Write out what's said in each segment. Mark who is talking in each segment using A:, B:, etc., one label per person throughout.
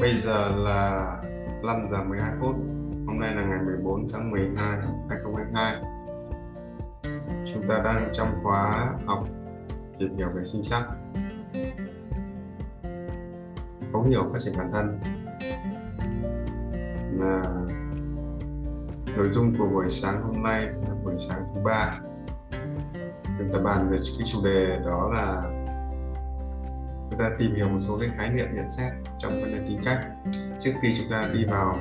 A: Bây giờ là 5 giờ 12 phút. Hôm nay là ngày 14 tháng 12 2022. Chúng ta đang trong khóa học tìm hiểu về sinh sắc. Thấu hiểu phát triển bản thân là nội dung của buổi sáng hôm nay là buổi sáng thứ ba chúng ta bàn về cái chủ đề đó là chúng ta tìm hiểu một số cái khái niệm nhận xét trong vấn đề tính cách. Trước khi chúng ta đi vào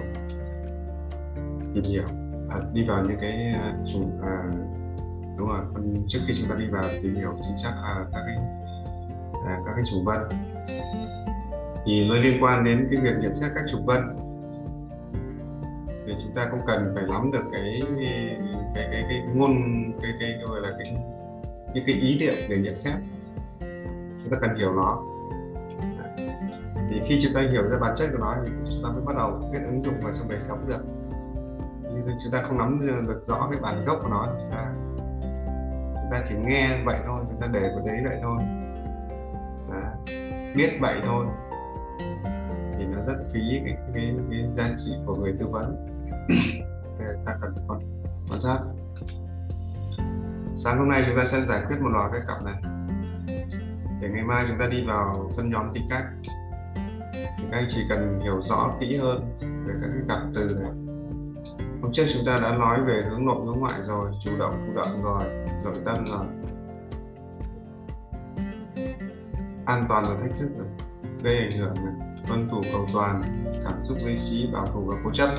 A: tìm hiểu à, đi vào những cái à, chủ à, đúng rồi trước khi chúng ta đi vào tìm hiểu chính xác à, các cái à, các cái chủ vân thì nó liên quan đến cái việc nhận xét các chủ vân thì chúng ta cũng cần phải nắm được cái cái cái cái ngôn cái cái gọi là cái những cái ý niệm để nhận xét. Chúng ta cần hiểu nó thì khi chúng ta hiểu ra bản chất của nó thì chúng ta mới bắt đầu biết ứng dụng vào trong đời sống được. Nhưng chúng ta không nắm được rõ cái bản gốc của nó chúng ta chúng ta chỉ nghe vậy thôi chúng ta để vào đấy vậy thôi. Đó. biết vậy thôi. Thì nó rất phí cái cái, cái giá trị của người tư vấn. Ta cần quan quan sát sáng hôm nay chúng ta sẽ giải quyết một loạt cái cặp này. Để ngày mai chúng ta đi vào phân nhóm tính cách thì các anh chỉ cần hiểu rõ kỹ hơn về các cái cặp từ này. Hôm trước chúng ta đã nói về hướng nội, hướng ngoại rồi, chủ động thụ động rồi, nội tâm rồi. An toàn và thách thức rồi. Gây ảnh hưởng này, tuân thủ cầu toàn, cảm xúc lý trí, bảo thủ và cố chấp.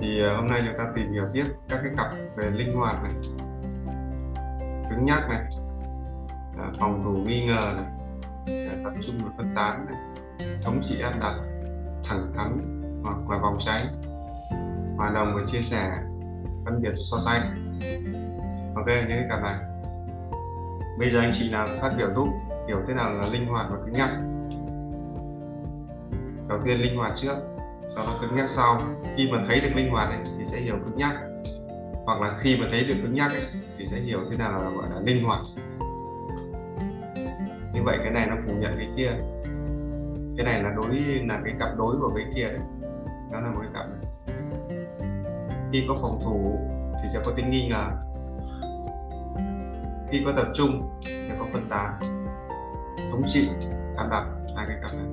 A: Thì à, hôm nay chúng ta tìm hiểu tiếp các cái cặp về linh hoạt này, cứng nhắc này à, phòng thủ nghi ngờ này tập trung và phân tán này thống trị ăn đặt thẳng thắn hoặc là vòng tránh hòa đồng và chia sẻ phân biệt và so sánh. Ok những cái cặp này. Bây giờ anh chị nào phát biểu giúp hiểu thế nào là linh hoạt và cứng nhắc? Đầu tiên linh hoạt trước sau đó cứng nhắc sau. Khi mà thấy được linh hoạt ấy, thì sẽ hiểu cứng nhắc. Hoặc là khi mà thấy được cứng nhắc ấy, thì sẽ hiểu thế nào là gọi là linh hoạt như vậy cái này nó phủ nhận cái kia. Cái này là đối là cái cặp đối của cái kia đấy. Đó là một cái cặp này. Khi có phòng thủ thì sẽ có tính nghi ngờ. Khi có tập trung sẽ có phân tán. Thống trị áp đặt hai cái cặp này.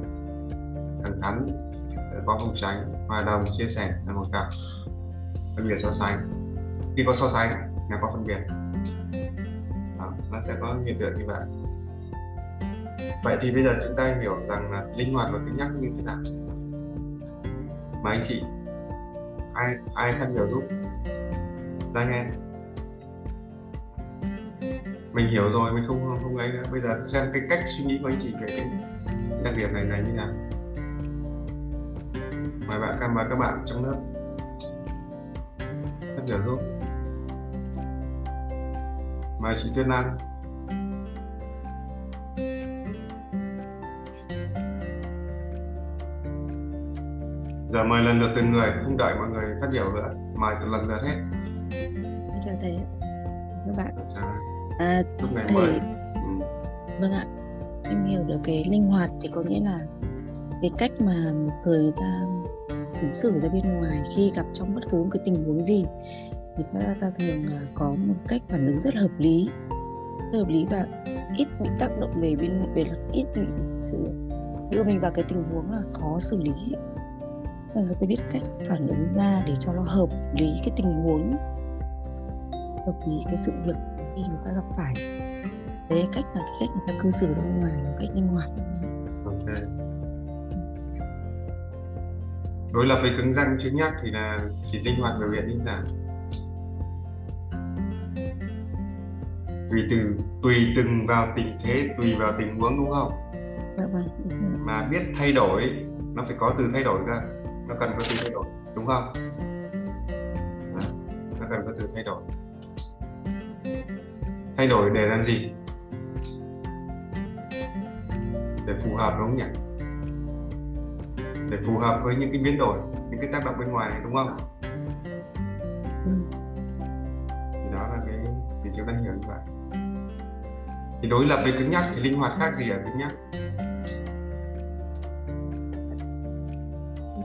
A: Thẳng thắn sẽ có phòng tránh hòa đồng chia sẻ là một cặp. Phân biệt so sánh. Khi có so sánh là có phân biệt. Đó, nó sẽ có hiện tượng như vậy vậy thì bây giờ chúng ta hiểu rằng là linh hoạt và cứng nhắc như thế nào? Mà anh chị ai ai tham hiểu giúp? Ra nghe. Mình hiểu rồi mình không không, không ấy nữa. Bây giờ xem cái cách suy nghĩ của anh chị về cái đặc điểm này này như nào. Mời bạn cam và các bạn trong lớp. Tham hiểu giúp. Mời chị tuyên Lan. Giờ mời lần lượt từng người không đợi mọi người phát biểu nữa. Mời từ lần lượt hết.
B: Chào thầy các bạn.
A: Chào.
B: à, thầy
A: mới.
B: ừ. vâng ạ. Em hiểu được cái linh hoạt thì có nghĩa là cái cách mà một người, người ta ứng xử ra bên ngoài khi gặp trong bất cứ một cái tình huống gì thì ta, ta thường là có một cách phản ứng rất là hợp lý. Rất hợp lý và ít bị tác động về bên về ít bị sự đưa mình vào cái tình huống là khó xử lý và người ta biết cách phản ứng ra để cho nó hợp lý cái tình huống hợp lý cái sự việc khi người ta gặp phải. Đấy cách là cái cách người ta cư xử ra ngoài một cách linh hoạt.
A: Ok. Đối lập với cứng rắn cứng nhắc thì là chỉ linh hoạt biểu hiện thế nào? Tùy từ tùy từng vào tình thế tùy vào tình huống đúng không?
B: Dạ vâng
A: mà biết thay đổi nó phải có từ thay đổi cơ nó cần có từ thay đổi đúng không? Nó cần có từ thay đổi. Thay đổi để làm gì? Để phù hợp đúng không nhỉ? Để phù hợp với những cái biến đổi những cái tác động bên ngoài này đúng không?
B: Ừ.
A: thì đó là cái thì chúng ta hiểu như vậy thì đối lập với cứng nhắc thì linh hoạt khác gì ở cứng nhắc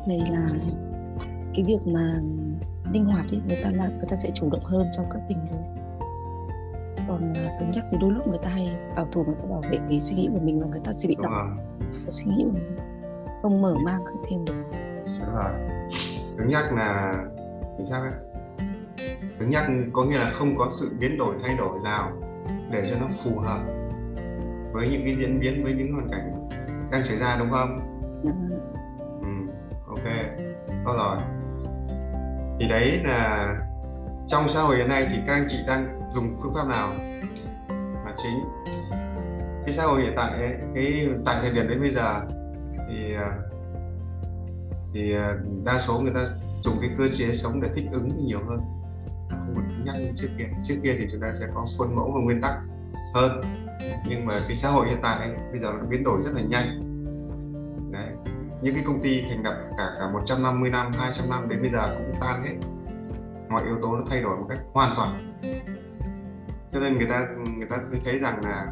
B: này là cái việc mà linh hoạt ấy người ta làm người ta sẽ chủ động hơn trong các tình huống. Còn à, cứng nhắc thì đôi lúc người ta hay bảo thủ người ta bảo vệ cái suy nghĩ của mình và người ta sẽ bị cái suy nghĩ của mình không mở mang thêm được.
A: Đúng rồi. Cứng nhắc là chính xác đấy. Cứng nhắc có nghĩa là không có sự biến đổi thay đổi nào để cho nó phù hợp với những cái diễn biến với những hoàn cảnh đang xảy ra đúng không? Đó rồi. Thì đấy là trong xã hội hiện nay thì các anh chị đang dùng phương pháp nào là chính? Cái xã hội hiện tại cái tại thời điểm đến bây giờ thì à, thì à, đa số người ta dùng cái cơ chế sống để thích ứng nhiều hơn không còn nhắc như trước kia trước kia thì chúng ta sẽ có khuôn mẫu và nguyên tắc hơn nhưng mà cái xã hội hiện tại bây giờ nó biến đổi rất là nhanh Đấy những cái công ty thành lập cả cả 150 năm 200 năm đến bây giờ cũng tan hết. Mọi yếu tố nó thay đổi một cách hoàn toàn. Cho nên người ta người ta thấy rằng là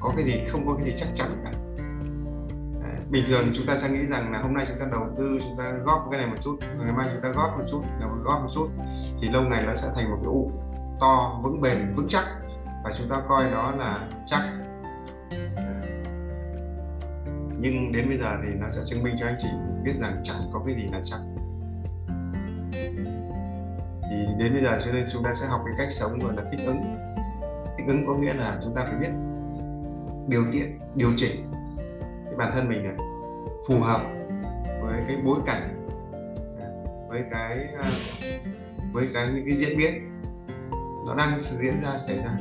A: có cái gì không có cái gì chắc chắn cả. Bình thường chúng ta sẽ nghĩ rằng là hôm nay chúng ta đầu tư, chúng ta góp cái này một chút, ngày mai chúng ta góp một chút, ngày góp một chút, thì lâu ngày nó sẽ thành một cái ụ to, vững bền, vững chắc. Và chúng ta coi đó là chắc nhưng đến bây giờ thì nó sẽ chứng minh cho anh chị biết rằng chẳng có cái gì là chắc thì đến bây giờ cho nên chúng ta sẽ học cái cách sống gọi là thích ứng. Thích ứng có nghĩa là chúng ta phải biết điều kiện điều chỉnh cái bản thân mình này, phù hợp với cái bối cảnh, với cái với cái những cái diễn biến nó đang diễn ra, xảy ra.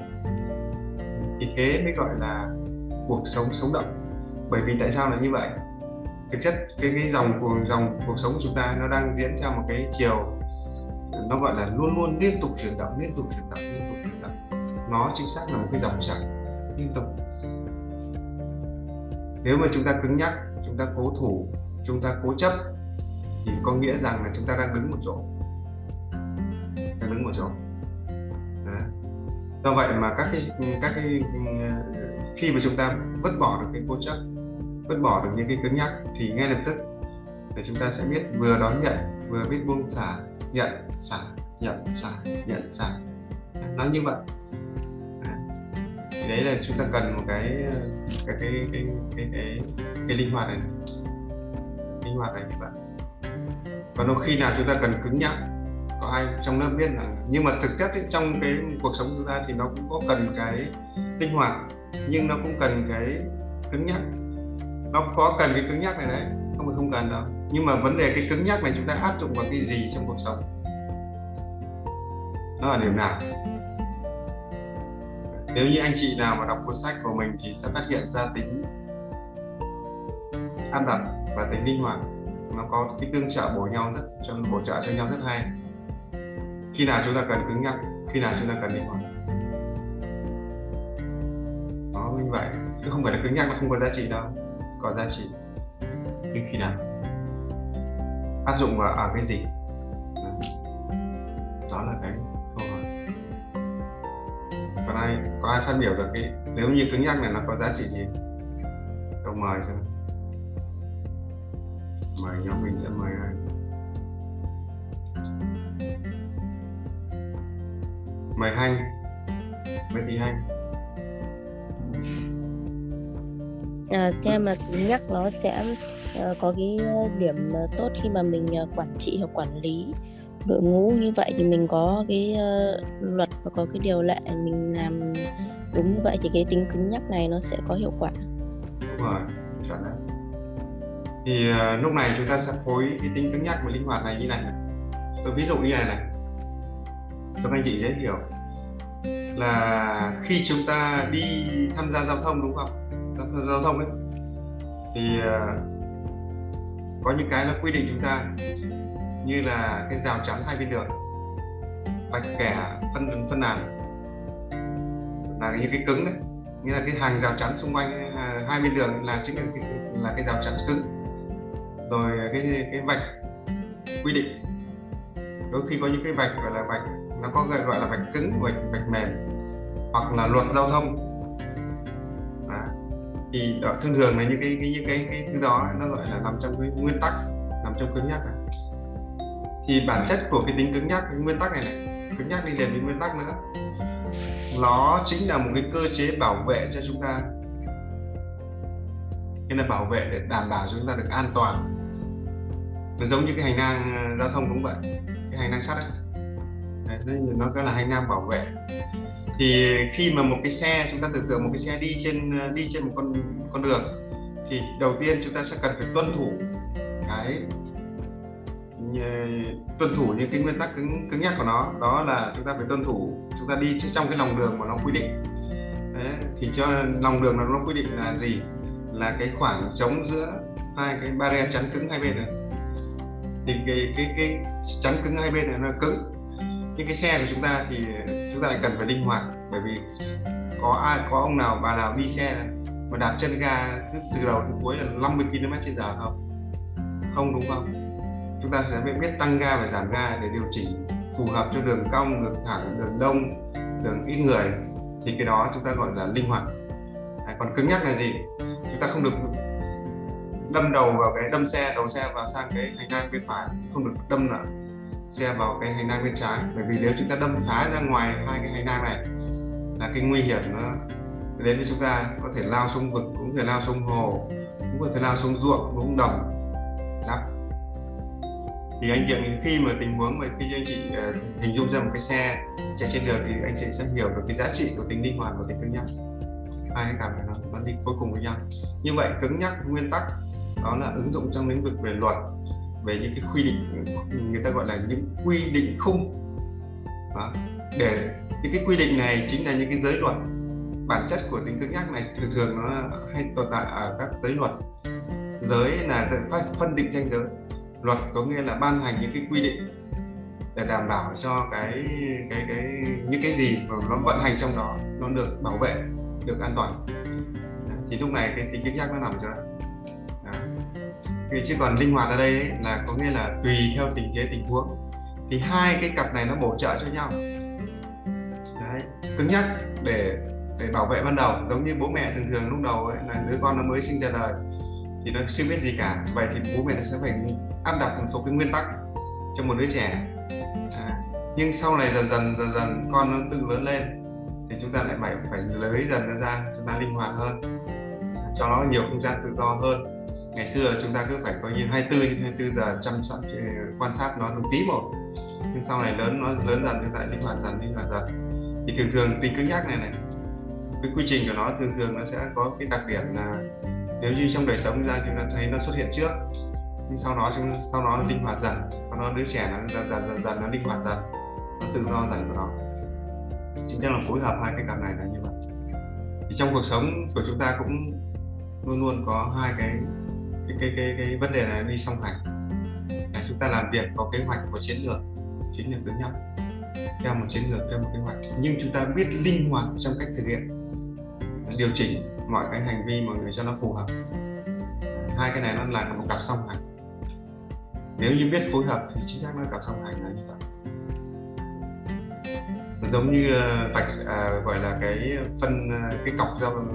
A: Thì thế mới gọi là cuộc sống sống động bởi vì tại sao là như vậy? Thực chất cái cái dòng của, dòng cuộc sống của chúng ta nó đang diễn ra một cái chiều, nó gọi là luôn luôn liên tục chuyển động, liên tục chuyển động, liên tục chuyển động. Nó chính xác là một cái dòng chảy liên tục. Nếu mà chúng ta cứng nhắc, chúng ta cố thủ, chúng ta cố chấp, thì có nghĩa rằng là chúng ta đang đứng một chỗ. Đang đứng một chỗ. Đấy do vậy mà các cái các cái, khi mà chúng ta vứt bỏ được cái cố chấp vứt bỏ được những cái cứng nhắc thì ngay lập tức để chúng ta sẽ biết vừa đón nhận vừa biết buông xả nhận xả nhận xả nhận xả. Nó như vậy. À, thì đấy là chúng ta cần một cái cái cái cái cái cái, cái linh hoạt này linh hoạt này như vậy. Còn đôi khi nào chúng ta cần cứng nhắc có ai trong lớp biết là nhưng mà thực chất ấy, trong cái cuộc sống chúng ta thì nó cũng có cần cái linh hoạt nhưng nó cũng cần cái cứng nhắc nó có cần cái cứng nhắc này đấy, không phải không cần đâu. Nhưng mà vấn đề cái cứng nhắc này chúng ta áp dụng vào cái gì trong cuộc sống? Nó là điểm nào? Nếu như anh chị nào mà đọc cuốn sách của mình thì sẽ phát hiện ra tính áp đặt và tính linh hoạt. Nó có cái tương trợ bổ nhau rất, cho, bổ trợ cho nhau rất hay. Khi nào chúng ta cần cứng nhắc, khi nào chúng ta cần linh hoạt. Đó, như vậy. Chứ không phải là cứng nhắc nó không có giá trị đâu có giá trị nhưng khi nào? Áp dụng vào ở cái gì? Đó là cái câu hỏi. Còn ai, có ai phát biểu được cái, nếu như cứng nhắc này nó có giá trị gì? Câu mời cho. Mời nhóm mình sẽ mời ai? Mời Hanh. Mời Thị Hanh.
C: Ờ, à, theo mà cứng nhắc nó sẽ ờ, có cái ờ, điểm tốt khi mà mình quản trị hoặc quản lý đội ngũ như vậy thì mình có cái uh, luật và có cái điều lệ mình làm đúng như vậy thì cái tính cứng nhắc này nó sẽ có hiệu quả.
A: Đúng rồi chuẩn đấy. Thì uh, lúc này chúng ta sẽ phối cái tính cứng nhắc và linh hoạt này như này tôi ví dụ như này này. Cho các anh chị dễ hiểu là khi chúng ta đi tham gia giao thông đúng không? Giao thông ấy. Thì à, có những cái nó quy định chúng ta như là cái rào chắn hai bên đường vạch kẻ phân phân làn là những cái cứng đấy. Nghĩa là cái hàng rào chắn xung quanh à, hai bên đường là chính là cái, là cái rào chắn cứng. Rồi cái cái vạch quy định đôi khi có những cái vạch gọi là vạch nó có gọi là vạch cứng vạch vạch mềm hoặc là luật giao thông thì đó, thường thường là những cái, cái những cái cái thứ đó nó gọi là nằm trong cái nguyên tắc nằm trong cứng nhắc này. Thì bản chất của cái tính cứng nhắc cái nguyên tắc này này cứng nhắc đi liền với nguyên tắc nữa. Nó chính là một cái cơ chế bảo vệ cho chúng ta. Cái là bảo vệ để đảm bảo chúng ta được an toàn. Nó giống như cái hành lang ờ, giao thông cũng vậy cái hành lang sắt ấy. Đấy, nó cái là hành lang bảo vệ thì khi mà một cái xe chúng ta tưởng tượng một cái xe đi trên đi trên một con con đường thì đầu tiên chúng ta sẽ cần phải tuân thủ cái tuân thủ những cái nguyên tắc cứng cứng nhắc của nó. Đó là chúng ta phải tuân thủ chúng ta đi trong cái lòng đường mà nó quy định. Đấy, thì cho lòng đường nó quy định là gì? Là cái khoảng trống giữa hai cái barrier chắn cứng hai bên này. Thì cái cái cái chắn cứng hai bên này nó cứng. Nhưng cái xe của chúng ta thì chúng ta lại cần phải linh hoạt bởi vì có ai có ông nào bà nào đi xe mà đạp chân ga từ, từ đầu đến cuối là 50 km trên giờ không? Không đúng không? Chúng ta sẽ biết tăng ga và giảm ga để điều chỉnh phù hợp cho đường cong đường thẳng đường đông đường ít người. Thì cái đó chúng ta gọi là linh hoạt. À, còn cứng nhắc là gì? Chúng ta không được đâm đầu vào cái đâm xe đầu xe vào sang cái hành lang bên phải không được đâm là xe vào cái hành lang bên trái. Bởi vì nếu chúng ta đâm phá ra ngoài hai cái hành lang này là cái nguy hiểm nó đến với chúng ta. Có thể lao sông vực cũng có thể lao sông hồ cũng có thể lao sông ruộng cũng đồng. Đó. thì anh chị khi mà tình huống mà khi anh chị uh, hình dung ra một cái xe chạy trên đường thì anh chị sẽ hiểu được cái giá trị của tính linh hoạt và tính cứng nhắc. Hai cái cảm nó, nó đi cuối cùng với nhau. Như vậy cứng nhắc nguyên tắc đó là ứng dụng trong lĩnh vực về luật về những cái quy định, người ta gọi là những quy định khung. Đó. để những cái quy định này chính là những cái giới luật. Bản chất của tính cứng nhắc này thường thường nó hay tồn tại ở các giới luật. Giới là phân định danh giới. Luật có nghĩa là ban hành những cái quy định để đảm bảo cho cái cái cái, những cái gì mà nó vận hành trong đó nó được bảo vệ, được an toàn. Thì lúc này cái tính cứng nhắc nó nằm chỗ đó thì chứ còn linh hoạt ở đây ấy, là có nghĩa là tùy theo tình thế tình huống. Thì hai cái cặp này nó bổ trợ cho nhau. Đấy cứng nhắc để để bảo vệ ban đầu. Giống như bố mẹ thường thường lúc đầu ấy, là đứa con nó mới sinh ra đời thì nó chưa biết gì cả. Vậy thì bố mẹ sẽ phải áp đặt một số cái nguyên tắc cho một đứa trẻ. À, nhưng sau này dần dần dần dần con nó tự lớn lên thì chúng ta lại phải phải lấy dần nó ra chúng ta linh hoạt hơn. Cho nó nhiều không gian tự do hơn ngày xưa là chúng ta cứ phải coi như 24 24 giờ chăm sóc ờ, quan sát nó từng tí một. Nhưng sau này lớn, nó lớn dần chúng ta linh hoạt dần, linh hoạt dần. Thì thường thường tính cứng nhắc này này, cái quy trình của nó thường thường nó sẽ có cái đặc điểm là nếu như trong đời sống ra chúng ta thấy nó xuất hiện trước, nhưng sau đó chúng, sau đó nó linh hoạt dần, sau đó đứa trẻ nó dần dần dần dần nó linh hoạt dần, nó tự do dần của nó. Chính là phối hợp hai cái cặp này là như vậy. Thì trong cuộc sống của chúng ta cũng luôn luôn có hai cái cái cái cái, cái vấn đề này đi song hành. Là chúng ta làm việc có kế hoạch có chiến lược chiến lược cứng nhắc theo một chiến lược theo một kế hoạch. Nhưng chúng ta biết linh hoạt trong cách thực hiện điều chỉnh mọi cái hành vi mọi người cho nó phù hợp. Hai cái này nó là một cặp song hành. Nếu như biết phối hợp thì chính xác nó cặp song hành là như vậy. Giống như ờ, vạch à, gọi là cái phân ờ, cái cọc giao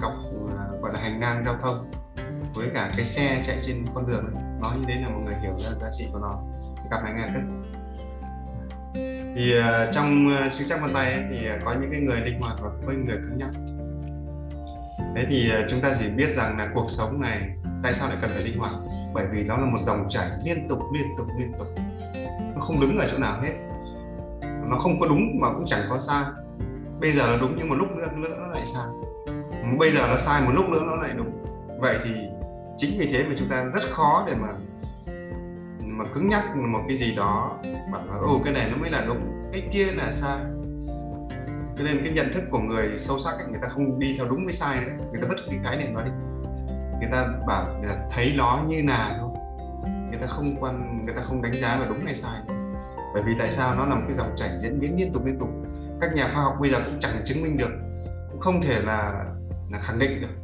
A: cọc ờ, gọi là hành lang giao thông với cả cái xe chạy trên con đường ấy. nói như thế là mọi người hiểu ra giá trị của nó. Cặp này nghe rất thì uh, trong uh, sinh chắc vân tay ấy, thì uh, có những cái người linh hoạt và có những người cứng nhắc. Thế thì uh, chúng ta chỉ biết rằng là cuộc sống này tại sao lại cần phải linh hoạt? Bởi vì nó là một dòng chảy liên tục liên tục liên tục. Nó không đứng ở chỗ nào hết. Nó không có đúng mà cũng chẳng có sai. Bây giờ là đúng nhưng một lúc nữa, nữa nó lại sai. Bây giờ nó sai một lúc nữa nó lại đúng. Vậy thì chính vì thế mà chúng ta rất khó để mà mà cứng nhắc một cái gì đó bảo là ồ cái này nó mới là đúng cái kia là sai. Cho nên cái nhận thức của người sâu sắc ấy, người ta không đi theo đúng với sai nữa người ta vứt cái cái này nó đi. Người ta bảo là thấy nó như là thôi người ta không quan người ta không đánh giá là đúng hay sai. Bởi vì tại sao? Nó là một cái dòng chảy diễn biến liên tục liên tục. Các nhà khoa học bây giờ cũng chẳng chứng minh được cũng không thể là là khẳng định được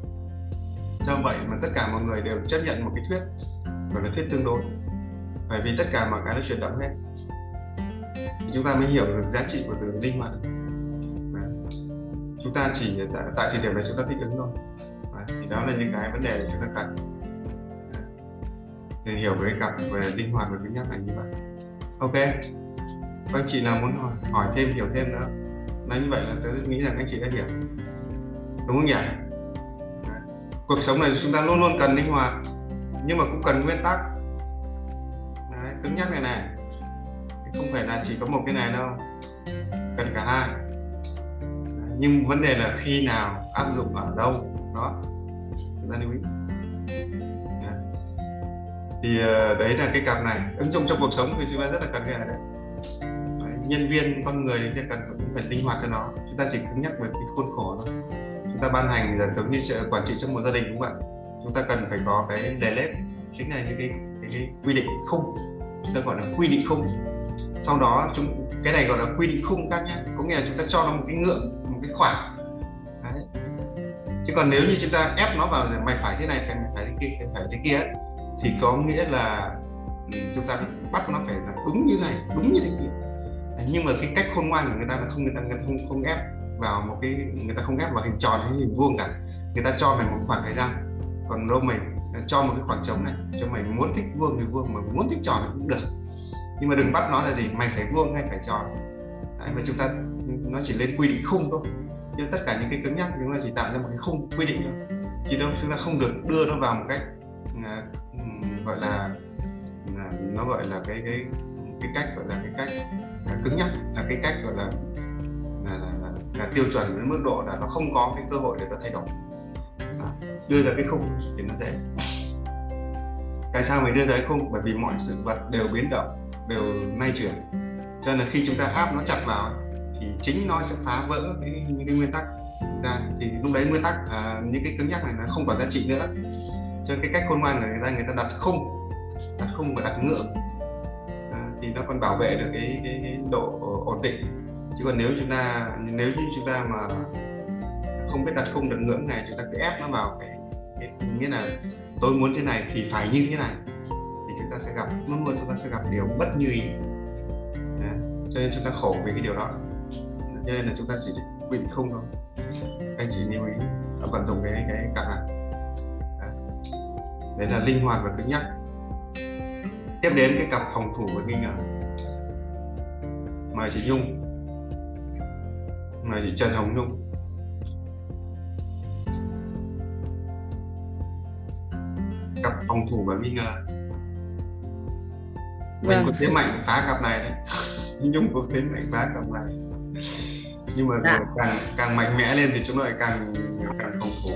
A: do vậy mà tất cả mọi người đều chấp nhận một cái thuyết gọi là thuyết tương đối. Bởi vì tất cả mọi cái nó chuyển động hết. Thì chúng ta mới hiểu được giá trị của từ linh hoạt chúng ta chỉ tại, tại thời điểm này chúng ta thích ứng thôi. Thì đó là những cái vấn đề chúng ta cần. Để hiểu về cặp về linh hoạt và cứng nhắc này như vậy. Ok. Các anh chị nào muốn hỏi, hỏi thêm hiểu thêm nữa. Nói như vậy là tôi nghĩ rằng anh chị đã hiểu. Đúng không nhỉ? Cuộc sống này chúng ta luôn luôn cần linh hoạt nhưng mà cũng cần nguyên tắc. Đấy, cứng nhắc này này. Không phải là chỉ có một cái này đâu cần cả hai. Đấy, nhưng vấn đề là khi nào áp dụng ở đâu đó. Chúng ta lưu ý. Đấy. thì ờ, đấy là cái cặp này. Ứng dụng trong cuộc sống thì chúng ta rất là cần cái này đấy. Nhân viên con người thì cần cũng phải linh hoạt cho nó. Chúng ta chỉ cứng nhắc về cái khuôn khổ thôi chúng ta ban hành là giống như quản trị trong một gia đình đúng không ạ? Chúng ta cần phải có cái đề lép chính là những cái, cái, cái quy định khung. Chúng ta gọi là quy định khung. Sau đó chúng cái này gọi là quy định khung các nhé có nghĩa là chúng ta cho nó một cái ngưỡng một cái khoảng. Đấy. chứ còn nếu như chúng ta ép nó vào mày phải thế này phải phải thế kia phải thế kia thì có nghĩa là ừ, chúng ta bắt nó phải là đúng như này đúng như thế kia. Nhưng mà cái cách khôn ngoan của người ta là không người ta, người ta không không ép vào một cái người ta không ghép vào hình tròn hay hình vuông cả. Người ta cho mày một khoảng thời gian. Còn đâu mày ờ, cho một cái khoảng trống này cho mày muốn thích vuông thì vuông mà muốn thích tròn thì cũng được. Nhưng mà đừng bắt nó là gì mày phải vuông hay phải tròn. Đấy, và chúng ta nó chỉ lên quy định khung thôi. Chứ tất cả những cái cứng nhắc chúng ta chỉ tạo ra một cái khung quy định thôi. Chứ đâu chúng ta không được đưa nó vào một cách uh, gọi là uh, nó gọi là cái cái cái cách gọi là cái cách uh, cứng nhắc là cái cách gọi là là, là, là, là tiêu chuẩn đến mức độ là nó không có cái cơ hội để nó thay đổi. À, đưa ra cái khung thì nó dễ. Tại sao mình đưa ra cái khung? Bởi vì mọi sự vật đều biến động đều nay chuyển. Cho nên là khi chúng ta áp nó chặt vào thì chính nó sẽ phá vỡ cái, những cái nguyên tắc ra. Thì lúc đấy nguyên tắc à, những cái cứng nhắc này nó không còn giá trị nữa. Cho cái cách khôn ngoan của người ta người ta đặt khung đặt khung và đặt ngưỡng. À, thì nó còn bảo vệ được cái, cái, cái độ ổn định chứ còn nếu chúng ta nếu như chúng ta mà không biết đặt khung đặt ngưỡng này chúng ta cứ ép nó vào cái, cái nghĩa là tôi muốn thế này thì phải như thế này thì chúng ta sẽ gặp luôn luôn chúng ta sẽ gặp điều bất như ý Đấy. cho nên chúng ta khổ vì cái điều đó cho nên là chúng ta chỉ bị không thôi anh chỉ lưu ý là vận dụng cái cái cặp này đấy. đấy là linh hoạt và cứng nhắc tiếp đến cái cặp phòng thủ và nghi ngờ mời chị Nhung mời chị Trần Hồng Nhung cặp phòng thủ và nghi ngờ. Mình vâng. có thế mạnh phá cặp này đấy. Nhung có thế mạnh phá cặp này. Nhưng mà dạ. càng càng mạnh mẽ lên thì chúng nó lại càng càng phòng thủ.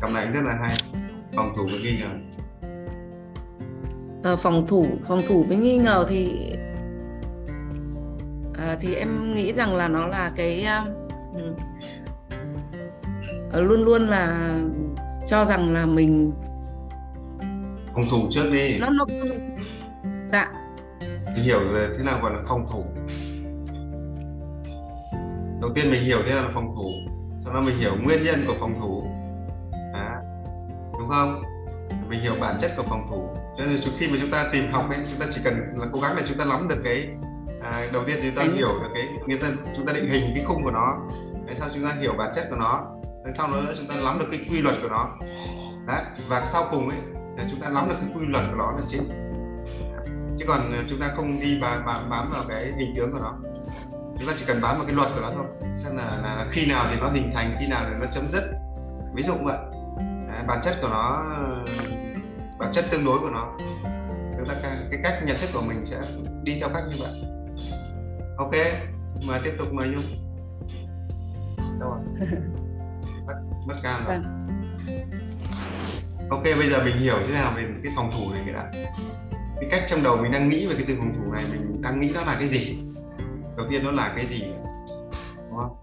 A: Cặp này rất là hay. Phòng thủ và nghi ngờ.
B: À, phòng thủ phòng thủ với nghi ngờ thì à, thì em nghĩ rằng là nó là cái uh, luôn luôn là cho rằng là mình
A: phòng thủ trước đi.
B: Nó nó dạ.
A: Mình hiểu về thế nào gọi là phòng thủ. Đầu tiên mình hiểu thế nào là phòng thủ sau đó mình hiểu nguyên nhân của phòng thủ. À, đúng không? Mình hiểu bản chất của phòng thủ. Cho nên khi mà chúng ta tìm học ấy chúng ta chỉ cần là cố gắng để chúng ta nắm được cái à, đầu tiên thì chúng ta Đấy. hiểu được cái nghĩa là chúng ta định hình cái khung của nó. Để sau chúng ta hiểu bản chất của nó. Sau đó nữa chúng ta nắm được cái quy luật của nó. Đấy. và sau cùng ấy là chúng ta nắm được cái quy luật của nó là chính. Chứ còn ờ, chúng ta không đi bám, bám, bám vào cái hình tướng của nó. Chúng ta chỉ cần bám vào cái luật của nó thôi. Xem là, là, là khi nào thì nó hình thành khi nào thì nó chấm dứt. Ví dụ vậy. Đấy, bản chất của nó bản chất tương đối của nó. Chúng ta cái cách nhận thức của mình sẽ đi theo cách như vậy ok mời tiếp tục mời nhung. Đâu rồi? Mất mất cam rồi. Vâng. ok bây giờ mình hiểu thế nào về cái phòng thủ này đã. Cái cách trong đầu mình đang nghĩ về cái từ phòng thủ này mình đang nghĩ nó là cái gì? Đầu tiên nó là cái gì?
B: Đúng không?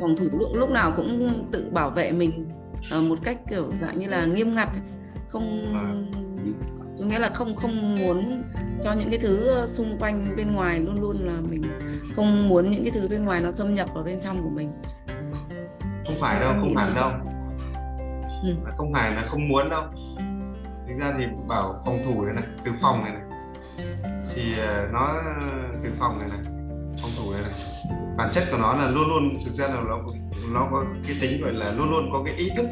B: Phòng thủ lúc, lúc nào cũng tự bảo vệ mình uh, một cách kiểu dạng như là nghiêm ngặt không à. Có nghĩa là không không muốn cho những cái thứ xung quanh bên ngoài luôn luôn là mình không muốn những cái thứ bên ngoài nó xâm nhập vào bên trong của mình.
A: Không phải đâu không hẳn đâu. Ừ. không phải là không muốn đâu. Thực ra thì bảo phòng thủ này này từ phòng này này. Thì ờ, nó từ phòng này này phòng thủ này này. Bản chất của nó là luôn luôn thực ra là nó nó có cái tính gọi là luôn luôn có cái ý thức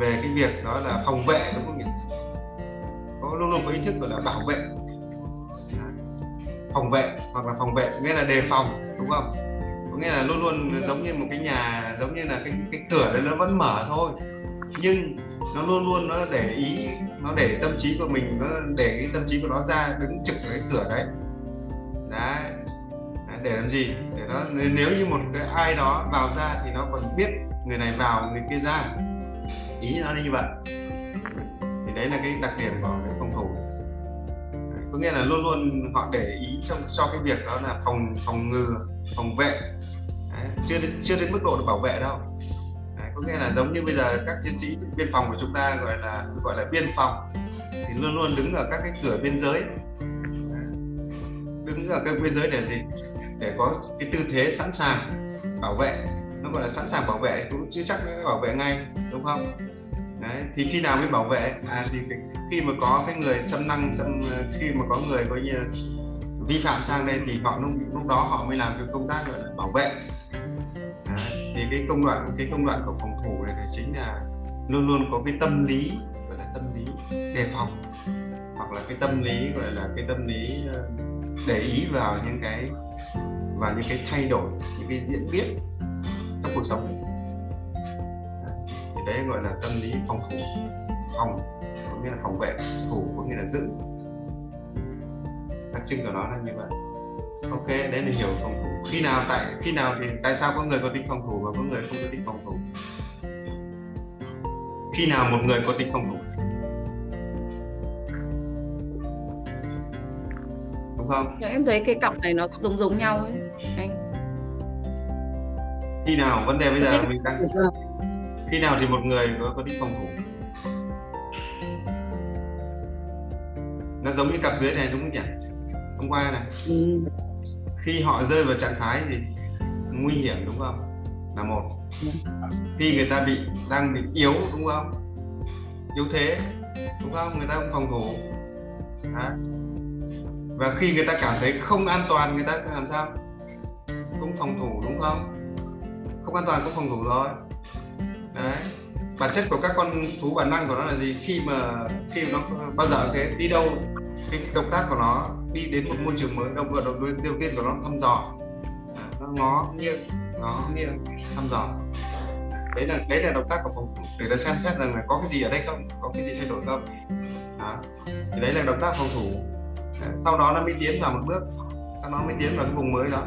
A: về cái việc đó là phòng vệ đúng không nhỉ có luôn luôn có ý thức gọi là bảo vệ. Phòng vệ, hoặc là phòng vệ nghĩa là đề phòng, đúng không? Có nghĩa là luôn luôn giống như một cái nhà, giống như là cái cái cửa đấy nó vẫn mở thôi. Nhưng nó luôn luôn nó để ý, nó để tâm trí của mình, nó để cái tâm trí của nó ra, đứng trực ở cái cửa đấy. Đấy. Để làm gì? Để nó, nếu như một cái ai đó vào ra thì nó còn biết người này vào, người kia ra. Ý nó như vậy thì đấy là cái đặc điểm của cái phòng thủ. Có nghĩa là luôn luôn họ để ý trong cho cái việc đó là phòng phòng ngừa phòng vệ. Đấy, chưa đến chưa đến mức độ được bảo vệ đâu. Đấy, có nghĩa là giống như bây giờ các chiến sĩ biên phòng của chúng ta gọi là gọi là biên phòng thì luôn luôn đứng ở các cái cửa biên giới. Đứng ở các biên giới để gì? Để có cái tư thế sẵn sàng bảo vệ. Nó gọi là sẵn sàng bảo vệ cũng chưa chắc nó bảo vệ ngay đúng không? Đấy thì khi nào mới bảo vệ? À thì khi mà có cái người xâm năng xâm khi mà có người coi như vi phạm sang đây thì họ lúc, lúc đó họ mới làm cái công tác gọi là bảo vệ. Đấy, thì cái công đoạn cái công đoạn của phòng thủ này thì chính là luôn luôn có cái tâm lý gọi là tâm lý đề phòng hoặc là cái tâm lý gọi là cái tâm lý ờ, để ý vào những cái và những cái thay đổi những cái diễn biến trong cuộc sống thì đấy gọi là tâm lý phòng thủ phòng có nghĩa là phòng vệ thủ có nghĩa là giữ. Đặc trưng của nó là như vậy. Ok đấy là hiểu phòng thủ. Khi nào tại khi nào thì tại sao có người có tính phòng thủ và có người không có tính phòng thủ? Khi nào một người có tính phòng thủ? Đúng không?
D: Em thấy cái cọc này nó giống giống nhau ấy anh.
A: Khi nào? Vấn đề bây giờ mình đang khi nào thì một người có, có tính phòng thủ nó giống như cặp dưới này đúng không nhỉ? Hôm qua này. Ừ. khi họ rơi vào trạng thái gì nguy hiểm đúng không? Là một. Ừ. khi người ta bị đang bị yếu đúng không? Yếu thế đúng không? Người ta không phòng thủ Đó. và khi người ta cảm thấy không an toàn người ta làm sao? Cũng phòng thủ đúng không? Không an toàn cũng phòng thủ rồi đấy. Bản chất của các con thú, bản năng của nó là gì? Khi mà khi mà nó bao giờ thế, đi đâu, cái động tác của nó, đi đến một môi trường mới, động vật đầu đầu tiên của nó thăm dò. À, nó ngó, nghiêng ngó, nghiêng, thăm dò. Đấy là đấy là động tác của phòng thủ, để nó xem xét rằng là có cái gì ở đây không, có cái gì thay đổi không. Đó. thì đấy là động tác phòng thủ. Sau đó nó mới tiến vào một bước, sau đó mới tiến vào cái vùng mới đó.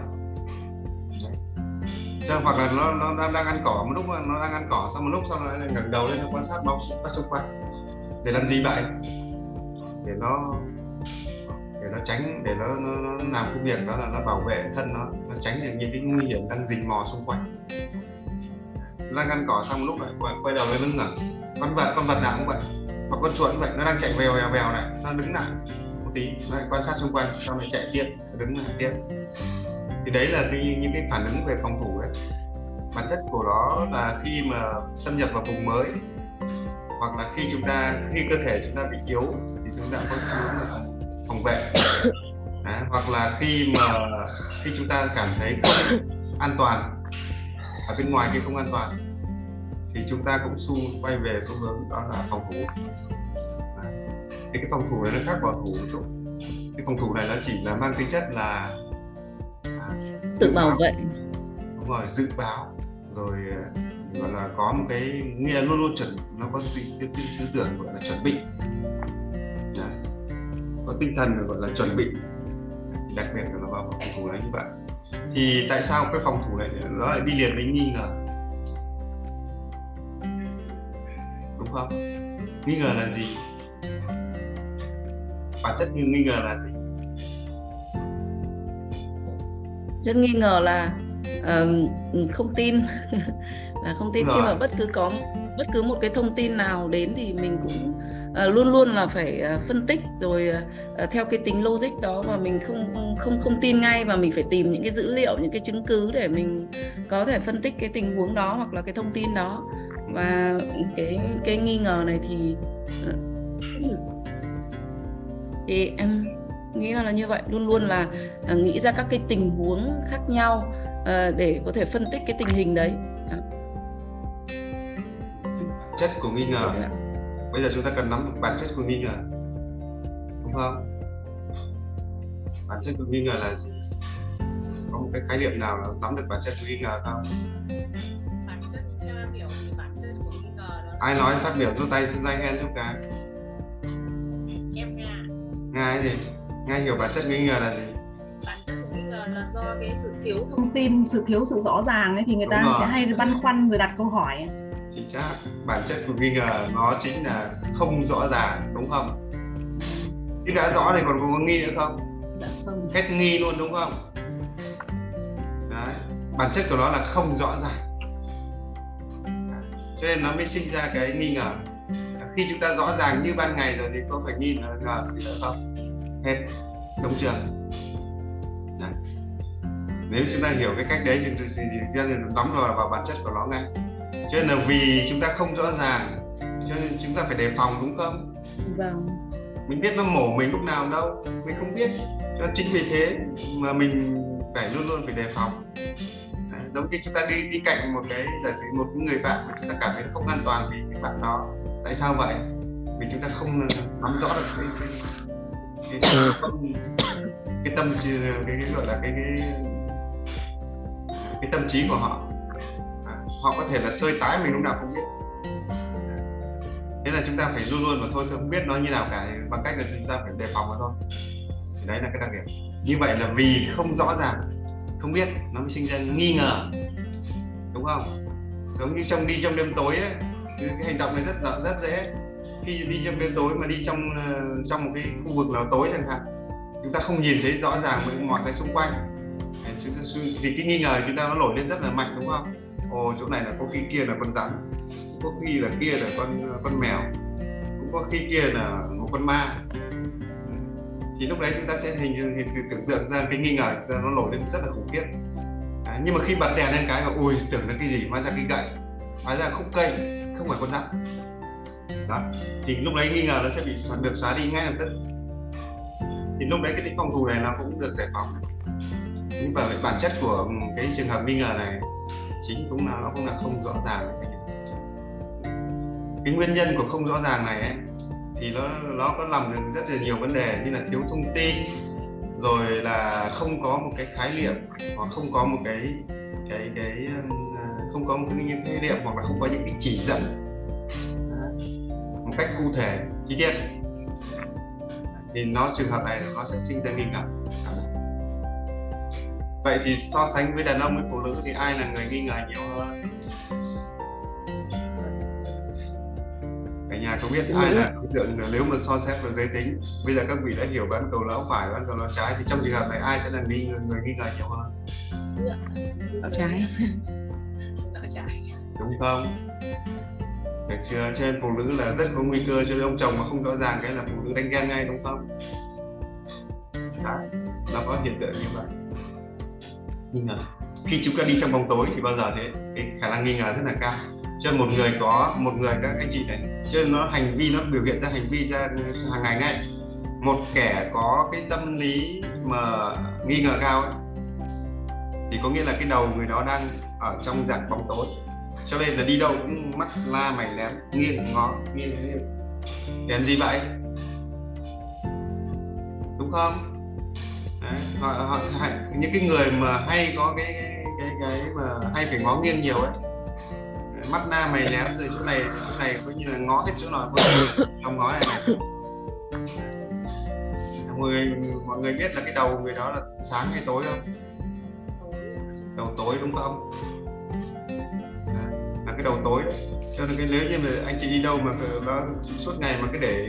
A: Chứ hoặc là nó nó đang, đang ăn cỏ một lúc nó đang ăn cỏ xong một lúc sau nó lại ngẩng đầu lên nó quan sát bao xung quanh để làm gì vậy? Để nó để nó tránh để nó, nó, nó làm cái việc đó là nó bảo vệ thân nó nó tránh được những cái nguy hiểm đang rình mò xung quanh. Nó đang ăn cỏ xong lúc lại quay, quay đầu lên nó ngẩng. Con vật con vật nào cũng vậy. Hoặc con chuột cũng vậy nó đang chạy vèo vèo vèo này sao đứng lại? Một tí nó lại quan sát xung quanh sau lại chạy tiếp đứng lại tiếp. Thì đấy là cái, những cái phản ứng về phòng thủ bản chất của nó là khi mà xâm nhập vào vùng mới hoặc là khi chúng ta khi cơ thể chúng ta bị yếu thì chúng ta có xu hướng là phòng vệ. Đấy, hoặc là khi mà khi chúng ta cảm thấy không an toàn ở bên ngoài kia không an toàn thì chúng ta cũng xu quay về xu hướng đó là phòng thủ. Đấy. thì cái phòng thủ này nó khác bảo thủ một chút. Cái phòng thủ này nó chỉ là mang tính chất là
D: à, tự bảo vệ.
A: Đúng rồi dự báo rồi ờ, gọi là có một cái nghĩa luôn luôn chuẩn, nó có tư tư tưởng gọi là chuẩn bị. Dạ. Có tinh thần gọi là chuẩn bị. Đặc biệt là nó vào phòng thủ này như vậy. Thì tại sao cái phòng thủ này nó lại đi liền với nghi ngờ? Đúng không? Nghi ngờ là gì? Bản chất nghi ngờ là gì?
D: Rất nghi ngờ là uh, không tin. Là không tin khi mà bất cứ có bất cứ một cái thông tin nào đến thì mình cũng uh, luôn luôn là phải uh, phân tích rồi uh, theo cái tính logic đó và mình không không không tin ngay và mình phải tìm những cái dữ liệu những cái chứng cứ để mình có thể phân tích cái tình huống đó hoặc là cái thông tin đó. Và cái cái nghi ngờ này thì thì em nghĩ là như vậy. Luôn luôn là nghĩ ra các cái tình huống khác nhau để có thể phân tích cái tình hình đấy.
A: Chất của nghi ngờ. Bây giờ chúng ta cần nắm bản chất của nghi ngờ. Đúng không? Bản chất của nghi ngờ là gì? Có một cái khái niệm nào là nắm được bản chất của nghi ngờ không?
E: Bản chất theo em hiểu thì bản chất của nghi ngờ đó
A: ai nói phát biểu giơ tay xin danh em giúp cái?
E: Em nga
A: nga cái gì? Nga hiểu bản chất nghi ngờ là gì?
E: Bản chất là do cái sự thiếu thông
F: tin sự thiếu sự rõ ràng ấy thì người ta
A: Đúng rồi.
F: sẽ hay băn khoăn rồi đặt câu hỏi
A: chính xác. Bản chất của nghi ngờ nó chính là không rõ ràng đúng không? Khi đã rõ thì còn có nghi nữa không?
F: Dạ không.
A: Hết nghi luôn đúng không? Đấy. Bản chất của nó là không rõ ràng. Cho nên nó mới sinh ra cái nghi ngờ. Khi chúng ta rõ ràng như ban ngày rồi thì có phải nghi ngờ gì nữa không? Hết. Đúng chưa đấy. nếu chúng ta hiểu cái cách đấy thì thì, thì, thì chúng ta nắm vào vào bản chất của nó ngay cho nên là vì chúng ta không rõ ràng cho nên chúng ta phải đề phòng đúng không
F: vâng
A: mình biết nó mổ mình lúc nào đâu mình không biết cho chính vì thế mà mình phải luôn luôn phải đề phòng Đấy, giống như chúng ta đi đi cạnh một cái giả sử một người bạn mà chúng ta cảm thấy không an toàn vì cái bạn đó tại sao vậy vì chúng ta không nắm rõ được cái cái, cái, tâm, cái cái tâm cái, cái gọi là cái cái cái tâm trí của họ. À, họ có thể là sơi tái mình lúc nào không biết. Thế là chúng ta phải luôn luôn mà thôi tôi không biết nó như nào cả bằng cách là chúng ta phải đề phòng mà thôi. Thì đấy là cái đặc điểm. Như vậy là vì không rõ ràng không biết nó mới sinh ra nghi ngờ. Đúng không? Giống như trong đi trong đêm tối ấy cái hành động này rất rất dễ. Khi đi trong đêm tối mà đi trong ờ, trong một cái khu vực nào tối chẳng hạn chúng ta không nhìn thấy rõ ràng với mọi cái xung quanh. Thì cái nghi ngờ chúng ta nó nổi lên rất là mạnh đúng không? Ồ chỗ này là có khi kia là con rắn có khi là kia là con con mèo cũng có khi kia là một con ma. Thì lúc đấy chúng ta sẽ hình hình, hình tưởng tượng ra cái nghi ngờ chúng ta nó nổi lên rất là khủng khiếp. À, nhưng mà khi bật đèn lên cái mà ui tưởng là cái gì? Hóa ra cái gậy hóa ra khúc cây không phải con rắn. Đó thì lúc đấy nghi ngờ nó sẽ bị được xóa đi ngay lập tức thì lúc đấy cái tính phòng thủ này nó cũng được giải phóng. Nhưng mà cái bản chất của cái trường hợp nghi ngờ này chính cũng là nó cũng là không rõ ràng. Cái nguyên nhân của không rõ ràng này ấy, thì nó nó có làm được rất là nhiều vấn đề như là thiếu thông tin rồi là không có một cái khái niệm hoặc không có một cái cái cái ờ, không có một cái những khái niệm hoặc là không có những cái chỉ dẫn ờ, một cách cụ thể chi tiết thì nó trường hợp này nó sẽ sinh ra nghi ngờ. Vậy thì so sánh với đàn ông với phụ nữ thì ai là người nghi ngờ nhiều hơn? Cả nhà có biết ai là đối tượng nếu mà so xét về giới tính bây giờ các vị đã hiểu bán cầu lão phải bán cầu lão trái thì trong trường hợp này ai sẽ là nghi người, người nghi ngờ nhiều hơn?
B: Trái.
E: Nợ trái.
A: Đúng không được chưa? Cho nên phụ nữ là rất có nguy cơ cho nên ông chồng mà không rõ ràng cái là phụ nữ đánh ghen ngay đúng không? Đó nó có hiện tượng như vậy. Nghi ngờ. Khi chúng ta đi trong bóng tối thì bao giờ thế? Cái khả năng nghi ngờ rất là cao. Cho một người có một người các anh chị này cho nên nó hành vi nó biểu hiện ra hành vi ra hàng ngày ngay. Một kẻ có cái tâm lý mà nghi ngờ cao ấy, thì có nghĩa là cái đầu người đó đang ở trong dạng bóng tối cho nên là đi đâu cũng mắt la mày lén. Nghiêng ngó nghiêng nghiêng để làm gì vậy? Đúng không? Đấy, họ, họ, những cái người mà hay có cái cái cái mà hay phải ngó nghiêng nhiều ấy. Mắt na mày lén rồi chỗ này chỗ này coi như là ngó hết chỗ nào trong ngó này này. Mọi người mọi người biết là cái đầu người đó là sáng hay tối không? Đầu tối đúng không? Đầu tối. Cho nên cái nếu như mà anh chị đi đâu mà nó suốt ngày mà cứ để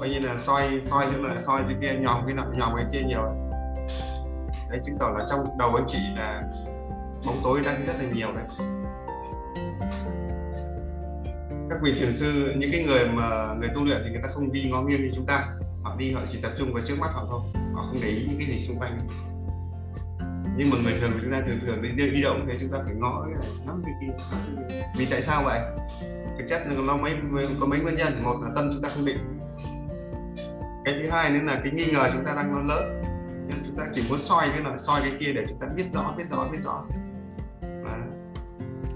A: coi như là soi soi chỗ này, soi chỗ kia, nhòm cái nọ, nhòm cái kia nhiều. Đấy, chứng tỏ là trong đầu anh chị là bóng tối đang rất là nhiều đấy. Các vị thiền sư, những cái người mà người tu luyện thì người ta không đi ngó nghiêng như chúng ta. Họ đi, họ chỉ tập trung vào trước mắt họ thôi. Họ không để ý những cái gì xung quanh nhưng mà người thường chúng ta thường thường đi đi động cũng thế chúng ta phải ngó cái này, ngắm cái kia, ngắm cái kia. vì tại sao vậy? Thực chất là nó mấy có mấy nguyên nhân. Một là tâm chúng ta không định. Cái thứ hai nữa là cái nghi ngờ chúng ta đang nó lớn nên chúng ta chỉ muốn soi cái này soi cái kia để chúng ta biết rõ biết rõ biết rõ. Và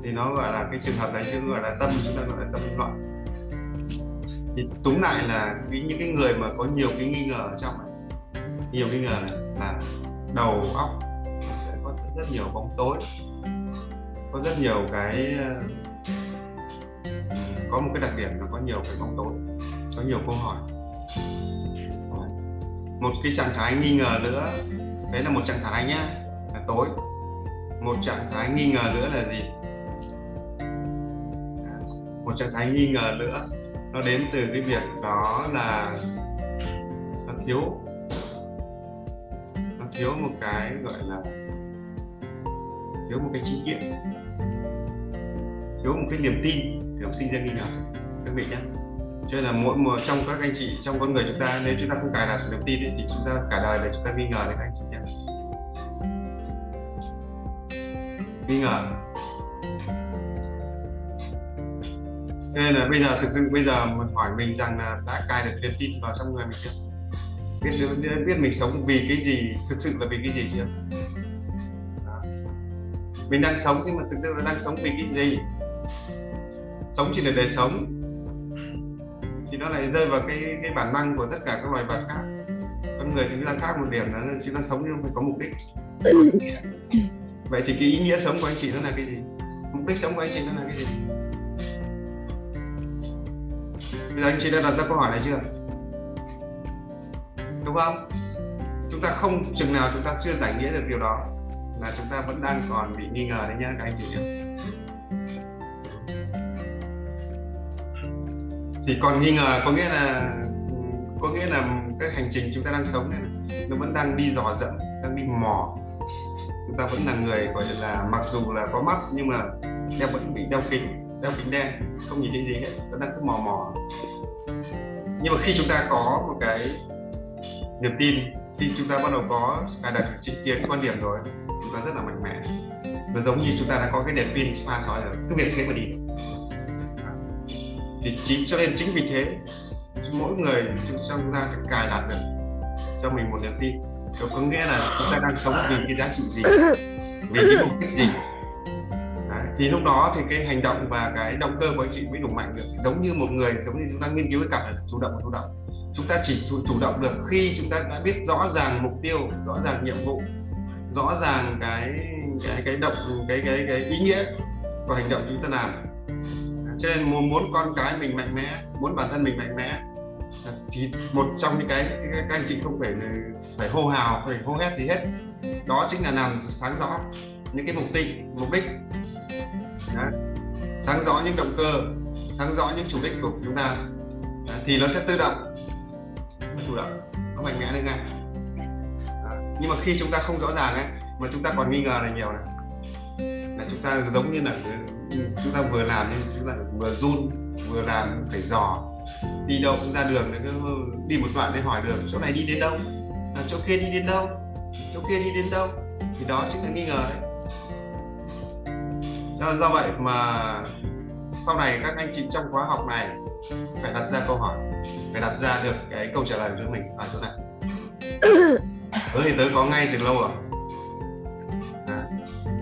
A: thì nó gọi là cái trường hợp đấy chứ gọi là tâm, chúng ta gọi là tâm loạn. Thì túng lại là những cái người mà có nhiều cái nghi ngờ ở trong này. Nhiều nghi ngờ này là đầu óc rất nhiều bóng tối, có rất nhiều cái ờ, có một cái đặc điểm là có nhiều cái bóng tối, có nhiều câu hỏi. Một cái trạng thái nghi ngờ nữa, đấy là một trạng thái nhá, là tối. Một trạng thái nghi ngờ nữa là gì? Một trạng thái nghi ngờ nữa, nó đến từ cái việc đó là nó thiếu nó thiếu một cái gọi là thiếu một cái trí tuệ thiếu một cái niềm tin thì học sinh sẽ nghi ngờ các vị nhé cho nên là mỗi một trong các anh chị trong con người chúng ta nếu chúng ta không cài đặt niềm tin ấy, thì chúng ta cả đời để chúng ta nghi ngờ đấy các anh chị nhé nghi ngờ. Cho nên là bây giờ thực sự bây giờ mình hỏi mình rằng là đã cài được niềm tin vào trong người mình chưa? Biết biết mình sống vì cái gì thực sự là vì cái gì chưa? Mình đang sống nhưng mà thực sự là đang sống vì cái gì? Sống chỉ là để sống. Thì nó lại rơi vào cái cái bản năng của tất cả các loài vật khác. Con người chúng ta khác một điểm là chúng ta sống nhưng phải có mục đích. Vậy thì cái ý nghĩa sống của anh chị nó là cái gì? Mục đích sống của anh chị nó là cái gì? Bây giờ anh chị đã đặt ra câu hỏi này chưa? Đúng không? Chúng ta không chừng nào chúng ta chưa giải nghĩa được điều đó là chúng ta vẫn đang còn bị nghi ngờ đấy nhá các anh chị nhé thì còn nghi ngờ có nghĩa là có nghĩa là cái hành trình chúng ta đang sống này nó vẫn đang đi dò dẫm đang đi mò. Chúng ta vẫn là người gọi là mặc dù là có mắt nhưng mà đeo vẫn bị đeo kính đeo kính đen không nhìn thấy gì hết vẫn đang cứ mò mò. Nhưng mà khi chúng ta có một cái niềm tin khi chúng ta bắt đầu có cài đặt chính kiến quan điểm rồi ta rất là mạnh mẽ. Và giống như chúng ta đã có cái đèn pin pha soi rồi cứ việc thế mà đi. Thì chính cho nên chính vì thế mỗi người chúng ta phải cài đặt được cho mình một niềm tin. Điều có nghĩa là chúng ta đang sống vì cái giá trị gì vì cái mục đích gì. Đấy. thì lúc đó thì cái hành động và cái động cơ của anh chị mới đủ mạnh được. Giống như một người giống như chúng ta nghiên cứu cái là chủ động và thụ động. Chúng ta chỉ chủ, chủ động được khi chúng ta đã biết rõ ràng mục tiêu rõ ràng nhiệm vụ rõ ràng cái cái cái động, cái cái cái ý nghĩa của hành động chúng ta làm cho nên muốn muốn con cái mình mạnh mẽ, muốn bản thân mình mạnh mẽ à, thì một trong những cái các anh chị không phải phải hô hào, phải hô hét gì hết đó chính là làm sáng rõ những cái mục tiêu mục đích đó. sáng rõ những động cơ, sáng rõ những chủ đích của chúng ta đó. thì nó sẽ tự động, nó chủ động, nó mạnh mẽ lên ngay nhưng mà khi chúng ta không rõ ràng ấy mà chúng ta còn nghi ngờ là nhiều này. Là chúng ta giống như là chúng ta vừa làm nhưng chúng ta vừa run vừa làm phải dò đi đâu cũng ra đường đi một đoạn để hỏi đường chỗ này đi đến đâu? À, chỗ kia đi đến đâu? Chỗ kia đi đến đâu? Thì đó chính là nghi ngờ đấy. Do, do vậy mà sau này các anh chị trong khóa học này phải đặt ra câu hỏi phải đặt ra được cái câu trả lời của mình. Ở chỗ này. tớ thì tớ có ngay từ lâu rồi. À,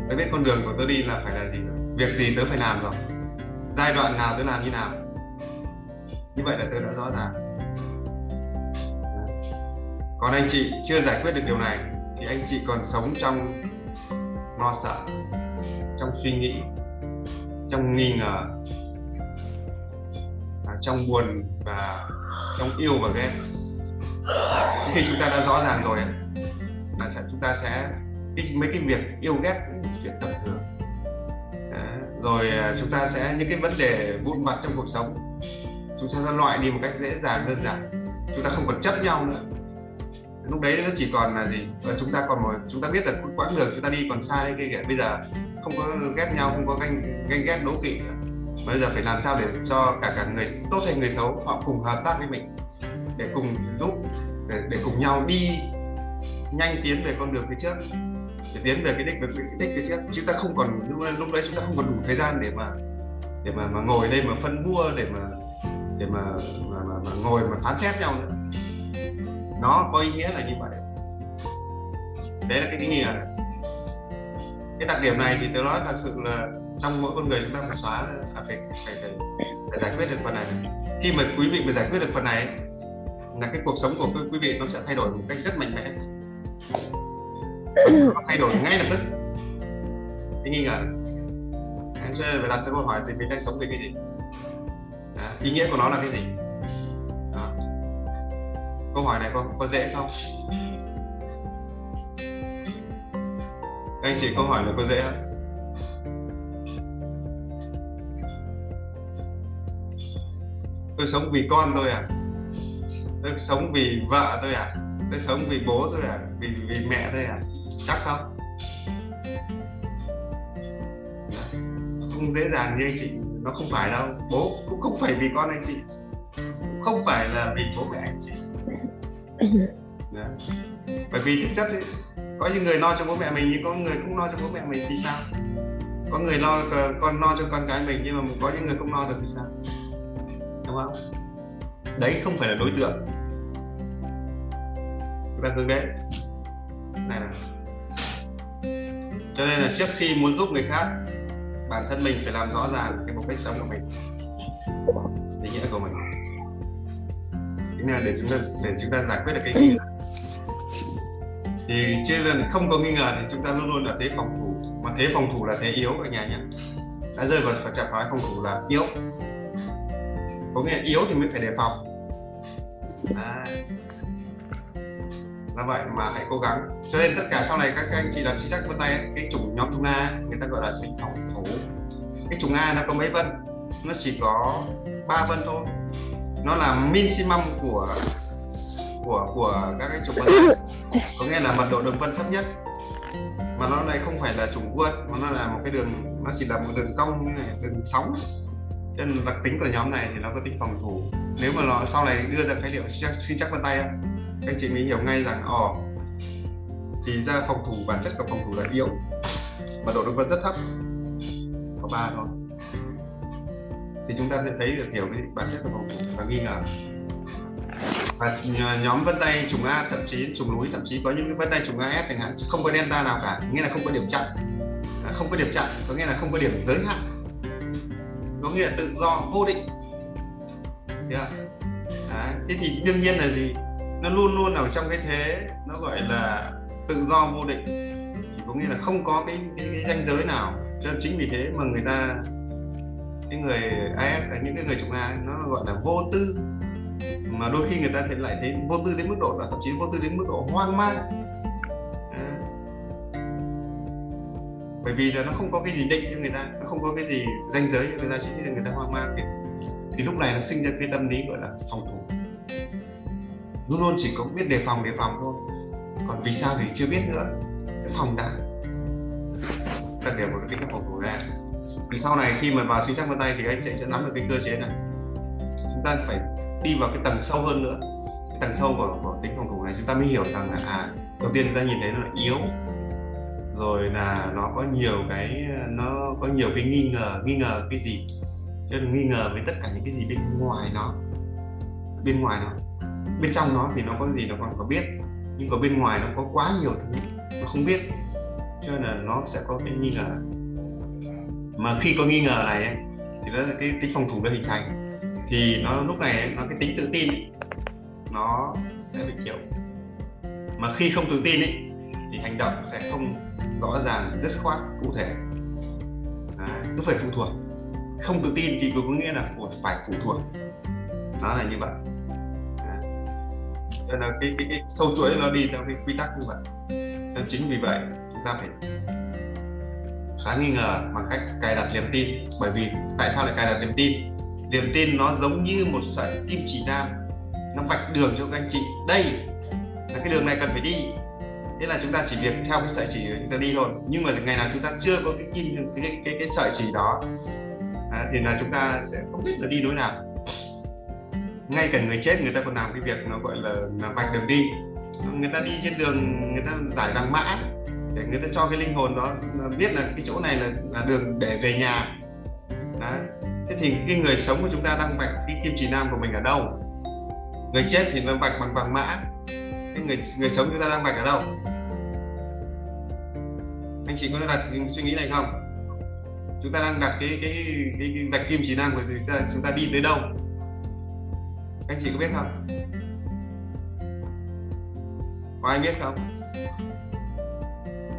A: tớ biết con đường của tớ đi là phải là gì việc gì tớ phải làm rồi? Giai đoạn nào tớ làm như nào? Như vậy là tớ đã rõ ràng. À, còn anh chị chưa giải quyết được điều này thì anh chị còn sống trong lo sợ trong suy nghĩ trong nghi ngờ à, trong buồn và trong yêu và ghét. Khi chúng ta đã rõ ràng rồi ta sẽ chúng ta sẽ cái, mấy cái việc yêu ghét chuyện tầm thường. Rồi à, chúng ta sẽ những cái vấn đề vụn vặt trong cuộc sống chúng ta sẽ loại đi một cách dễ dàng đơn giản. Chúng ta không còn chấp nhau nữa. Lúc đấy nó chỉ còn là gì? Và chúng ta còn một chúng ta biết là quãng đường chúng ta đi còn xa đấy kia. Bây giờ không có ghét nhau không có ganh ganh ghét đố kỵ nữa. Bây giờ phải làm sao để cho cả cả người tốt hay người xấu họ cùng hợp tác với mình để cùng giúp để, để cùng nhau đi nhanh tiến về con đường phía trước để tiến về cái đích về cái đích phía trước. Chúng ta không còn lúc, đấy chúng ta không còn đủ thời gian để mà để mà mà ngồi đây mà phân vua để mà để mà mà, mà, mà ngồi mà phán xét nhau nữa. Nó có ý nghĩa là như vậy. Đấy là cái ý nghĩa. Cái đặc điểm này thì tôi nói thật sự là trong mỗi con người chúng ta phải xóa à, phải, phải, phải, phải giải quyết được phần này. Khi mà quý vị mà giải quyết được phần này là cái cuộc sống của quý vị nó sẽ thay đổi một cách rất mạnh mẽ nó thay đổi ngay lập tức. Cái nghi ngờ anh sẽ phải đặt ra câu hỏi thì mình đang sống vì cái gì? Đó, ý nghĩa của nó là cái gì? Đó. câu hỏi này có có dễ không? Các anh chị câu hỏi này có dễ không? Tôi sống vì con tôi à? Tôi sống vì vợ tôi à? Tôi sống vì bố tôi à? Vì vì mẹ tôi à? Chắc không? Không dễ dàng như anh chị. Nó không phải đâu. Bố cũng không phải vì con anh chị. Cũng không phải là vì bố mẹ anh chị. Đó. bởi vì thực chất ấy, có những người lo cho bố mẹ mình nhưng có người không lo cho bố mẹ mình thì sao? Có người lo con lo cho con cái mình nhưng mà có những người không lo được thì sao? Đúng không? Đấy không phải là đối tượng. Chúng ta hướng đến. Này này cho nên là trước khi muốn giúp người khác bản thân mình phải làm rõ ràng cái mục đích sống của mình. Ý nghĩa của mình. Thế là để chúng ta để chúng ta giải quyết được cái nghi ngờ. Thì chưa lần không có nghi ngờ thì chúng ta luôn luôn là thế phòng thủ. Mà thế phòng thủ là thế yếu ở nhà nhé. Đã rơi vào trạng thái phòng thủ là yếu. Có nghĩa là yếu thì mới phải đề phòng. À, là vậy mà hãy cố gắng cho nên tất cả sau này các anh chị làm chính sách vân tay cái chủng nhóm chủng A người ta gọi là tính phòng thủ. Cái chủng A nó có mấy vân? Nó chỉ có ba vân thôi. Nó là minimum của của của các cái chủng vân tay. Có nghĩa là mật độ đường vân thấp nhất. Mà nó này không phải là chủng vân mà nó là một cái đường, nó chỉ là một đường cong, như này, đường sóng. Cho nên đặc tính của nhóm này thì nó có tính phòng thủ. Nếu mà nó sau này đưa ra khái niệm sinh chắc vân tay á, các anh chị mới hiểu ngay rằng, ồ thì ra phòng thủ bản chất của phòng thủ là yếu và độ đường vân rất thấp. Có ba thôi. Thì chúng ta sẽ thấy được hiểu cái bản chất của phòng thủ và nghi ngờ. Và nhóm vân tay trùng A, thậm chí trùng núi, thậm chí có những cái vân tay trùng AS chẳng hạn không có delta nào cả nghĩa là không có điểm chặn. À, không có điểm chặn, có nghĩa là không có điểm giới hạn. Có nghĩa là tự do vô định. Chưa Đấy. thế thì đương nhiên là gì? Nó luôn luôn ở trong cái thế, nó gọi là tự do vô định. Thì có nghĩa là không có cái, cái, cái danh giới nào. Cho nên chính vì thế mà người ta cái người AS những cái người chúng ta nó gọi là vô tư. Mà đôi khi người ta thì lại thấy vô tư đến mức độ là thậm chí vô tư đến mức độ hoang mang. À. bởi vì là nó không có cái gì định cho người ta nó không có cái gì danh giới cho người ta chính là người ta hoang mang. Thì, thì lúc này nó sinh ra cái tâm lý gọi là phòng thủ. Luôn luôn chỉ có biết đề phòng đề phòng thôi còn vì sao thì chưa biết nữa. Cái phòng đã đặc điểm của cái tính phòng của ra. Vì sau này khi mà vào sinh chắc vân tay thì anh chị sẽ nắm được cái cơ chế này. Chúng ta phải đi vào cái tầng sâu hơn nữa. Cái tầng sâu của, của tính phòng thủ này chúng ta mới hiểu rằng là à đầu tiên chúng ta nhìn thấy nó là yếu. Rồi là nó có nhiều cái nó có nhiều cái nghi ngờ nghi ngờ cái gì? Chứ nghi ngờ với tất cả những cái gì bên ngoài nó bên ngoài nó. Bên trong nó thì nó có gì nó còn có biết nhưng mà bên ngoài nó có quá nhiều thứ nó không biết. Cho nên là nó sẽ có cái nghi ngờ. Mà khi có nghi ngờ này ấy, thì nó cái tính phòng thủ nó hình thành. Thì nó lúc này ấy, nó cái tính tự tin ấy, nó sẽ bị kiểu mà khi không tự tin ấy, thì hành động sẽ không rõ ràng rất khoát cụ thể. Đấy, cứ phải phụ thuộc. Không tự tin thì có nghĩa là phải phụ thuộc. Nó là như vậy cho nên cái, cái, cái sâu chuỗi nó đi theo cái quy tắc như vậy. Nên chính vì vậy chúng ta phải khá nghi ngờ bằng cách cài đặt niềm tin. Bởi vì tại sao lại cài đặt niềm tin? Niềm tin nó giống như một sợi kim chỉ nam. Nó vạch đường cho các anh chị. Đây là cái đường này cần phải đi. Thế là chúng ta chỉ việc theo cái sợi chỉ chúng ta đi thôi. Nhưng mà ngày nào chúng ta chưa có cái kim cái cái cái, cái sợi chỉ đó à, thì là chúng ta sẽ không biết là đi đối nào ngay cả người chết người ta còn làm cái việc nó gọi là, là vạch đường đi. Người ta đi trên đường người ta giải vàng mã để người ta cho cái linh hồn đó biết là cái chỗ này là, là đường để về nhà. Đó thế thì cái người sống của chúng ta đang vạch cái kim chỉ nam của mình ở đâu? Người chết thì nó vạch bằng vàng mã. Cái người người sống chúng ta đang vạch ở đâu? Anh chị có đặt suy nghĩ này không? Chúng ta đang đặt cái cái cái, cái vạch kim chỉ nam của chúng ta chúng ta đi tới đâu? Các chị có biết không? Có ai biết không?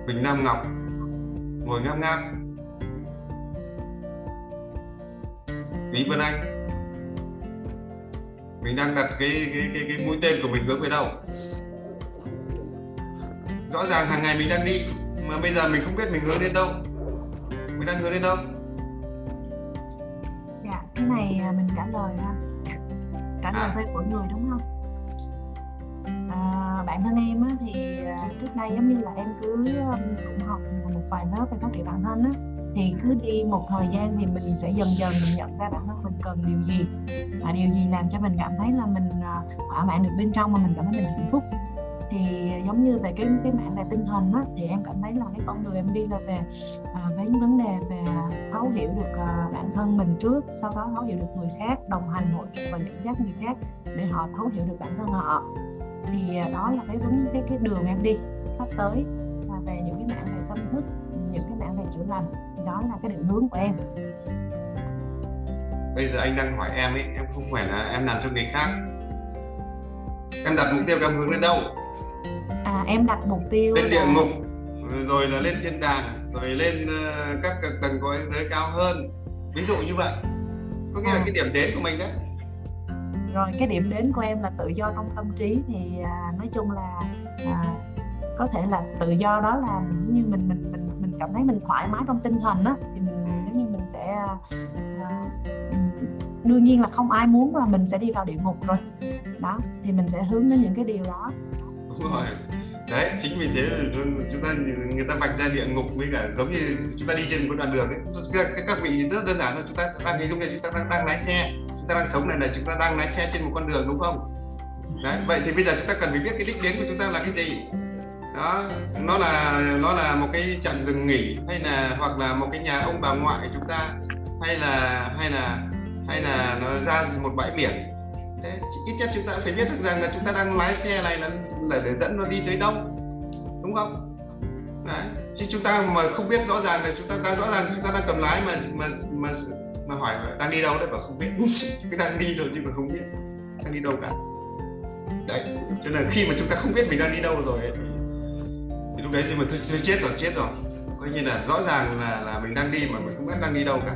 A: Bình Nam Ngọc. Ngồi ngáp ngáp. Lý Vân Anh. Mình đang đặt cái cái cái, cái mũi tên của mình hướng về đâu rõ ràng hàng ngày mình đang đi mà bây giờ mình không biết mình hướng đến đâu. Mình đang hướng đến đâu?
G: Dạ cái này à, mình trả lời ha trả lời
A: À.
G: với mỗi người đúng không à, bản thân em á, thì à, trước đây giống như là em cứ cũng học một vài lớp về phát triển bản thân á thì cứ đi một thời gian thì mình sẽ dần dần mình nhận ra bản thân mình cần điều gì và điều gì làm cho mình cảm thấy là mình à, thỏa mãn được bên trong mà mình cảm thấy mình hạnh phúc thì giống như về cái cái mảng về tinh thần á thì em cảm thấy là cái con đường em đi là về à, với những vấn đề về thấu hiểu được à, bản thân mình trước sau đó thấu hiểu được người khác đồng hành hỗ trợ và dẫn dắt người khác để họ thấu hiểu được bản thân họ. Thì à, đó là cái vấn cái cái đường em đi sắp tới là về những cái mảng về tâm thức những cái mảng về chữa lành. Thì đó là cái định hướng của em.
A: Bây giờ anh đang hỏi em ấy em không phải là em làm cho người khác. Em đặt mục tiêu em hướng đến đâu?
G: À em đặt mục tiêu
A: lên địa
G: là-
A: ngục rồi là lên thiên đàng rồi lên ờ, các tầng cõi giới cao hơn. Ví dụ như vậy. Có nghĩa là
G: À.
A: cái điểm đến của mình đấy.
G: Rồi cái điểm đến của em là tự do trong tâm trí thì à, nói chung là à, có thể là tự do đó là giống như mình mình mình mình cảm thấy mình thoải mái trong tinh thần á thì mình giống như mình sẽ à, ừm, đương nhiên là không ai muốn là mình sẽ đi vào địa ngục rồi. Đó thì mình sẽ hướng đến những cái điều đó.
A: Đúng rồi đấy chính vì thế là chúng ta người ta vạch ra địa ngục với cả giống như chúng ta đi trên một đoạn đường ấy. Các, các, các vị rất đơn giản là chúng ta đang hình dung là chúng ta đang, đang lái xe. Chúng ta đang sống này là chúng ta đang lái xe trên một con đường đúng không? Đấy vậy thì bây giờ chúng ta cần phải biết cái đích đến của chúng ta là cái gì? Đó nó là nó là một cái trạm dừng nghỉ hay là hoặc là một cái nhà ông bà ngoại chúng ta hay là hay là hay là nó ra một bãi biển. Thế ít nhất chúng ta phải biết được rằng là chúng ta đang lái xe này là là để dẫn nó đi tới đâu đúng không? Đấy chứ chúng ta mà không biết rõ ràng là chúng ta đang rõ ràng chúng ta đang cầm lái mà mà mà mà hỏi là đang đi đâu đấy bảo không biết. Cái đang đi rồi nhưng mà không biết đang đi đâu cả. Đấy cho nên là khi mà chúng ta không biết mình đang đi đâu rồi ấy, thì, lúc đấy thì mà tôi, tôi chết rồi chết rồi. Coi như là rõ ràng là là mình đang đi mà mình không biết đang đi đâu cả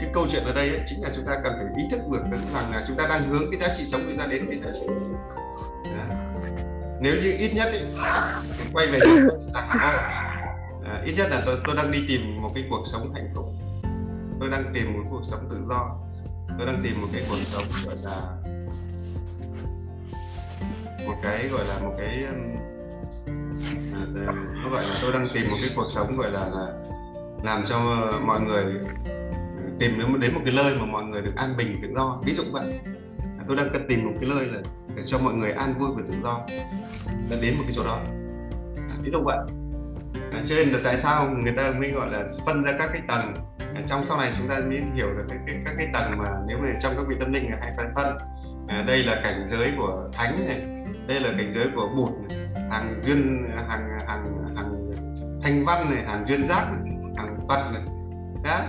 A: cái câu chuyện ở đây ấy, chính là chúng ta cần phải ý thức được rằng là chúng ta đang hướng cái giá trị sống chúng ta đến cái giá trị. Nếu như ít nhất ấy, quay về là à, ít nhất là tôi tôi đang đi tìm một cái cuộc sống hạnh phúc. Tôi đang tìm một cuộc sống tự do. Tôi đang tìm một cái cuộc sống gọi là một cái gọi là một cái ờ, ờ, nó gọi là tôi đang tìm một cái cuộc sống gọi là là làm cho mọi người tìm đến đến một cái nơi mà mọi người được an bình tự do. Ví dụ vậy. À, tôi đang cần tìm một cái nơi là để cho mọi người an vui và tự do. Đã đến một cái chỗ đó. À, ví dụ vậy. À, cho nên là tại sao người ta mới gọi là phân ra các cái tầng? À, trong sau này chúng ta mới hiểu được cái, cái, các cái tầng mà nếu mà trong các vị tâm linh hay phân phân. À, đây là cảnh giới của thánh này đây là cảnh giới của bụt này, hàng duyên hàng hàng hàng thanh văn này hàng duyên giác này, hàng phật này. Đó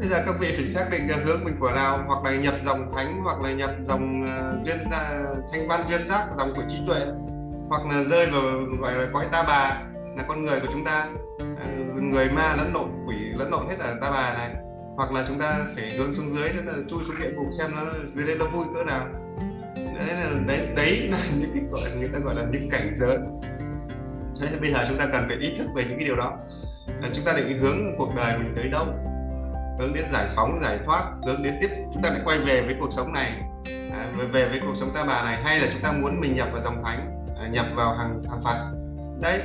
A: bây giờ các vị phải xác định được hướng mình của nào hoặc là nhập dòng thánh hoặc là nhập dòng ờ, duyên uh, ờ, thanh văn duyên giác dòng của trí tuệ hoặc là rơi vào gọi là cõi ta bà là con người của chúng ta. Uh, người ma lẫn lộn quỷ lẫn lộn hết ở ta bà này. Hoặc là chúng ta phải hướng xuống dưới tức là chui xuống địa ngục xem nó dưới đây nó vui cỡ nào. Đấy là đấy đấy là những cái gọi người ta gọi là những cảnh giới. Cho nên bây giờ chúng ta cần phải ý thức về những cái điều đó. Là chúng ta định hướng cuộc đời mình tới đâu? Hướng đến giải phóng giải thoát hướng đến tiếp chúng ta lại quay về với cuộc sống này. À, về với cuộc sống ta bà này hay là chúng ta muốn mình nhập vào dòng thánh à, nhập vào hàng hàng phật. Đấy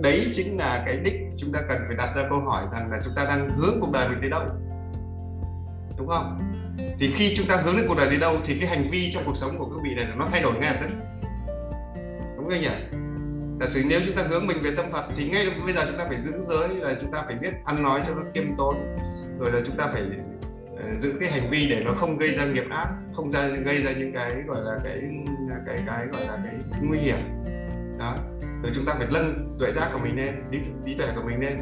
A: đấy chính là cái đích chúng ta cần phải đặt ra câu hỏi rằng là chúng ta đang hướng cuộc đời mình tới đâu. Đúng không? Thì khi chúng ta hướng đến cuộc đời tới đâu thì cái hành vi trong cuộc sống của các vị này nó thay đổi ngay lập tức. Đúng không nhỉ? Giả sử nếu chúng ta hướng mình về tâm Phật thì ngay lúc bây giờ chúng ta phải giữ giới là chúng ta phải biết ăn nói cho nó kiêm tốn rồi là chúng ta phải ờ, giữ cái hành vi để nó không gây ra nghiệp ác không ra gây ra những cái gọi là cái cái cái gọi là cái nguy hiểm. Đó. Rồi chúng ta phải nâng tuệ giác của mình lên trí, trí tuệ của mình lên.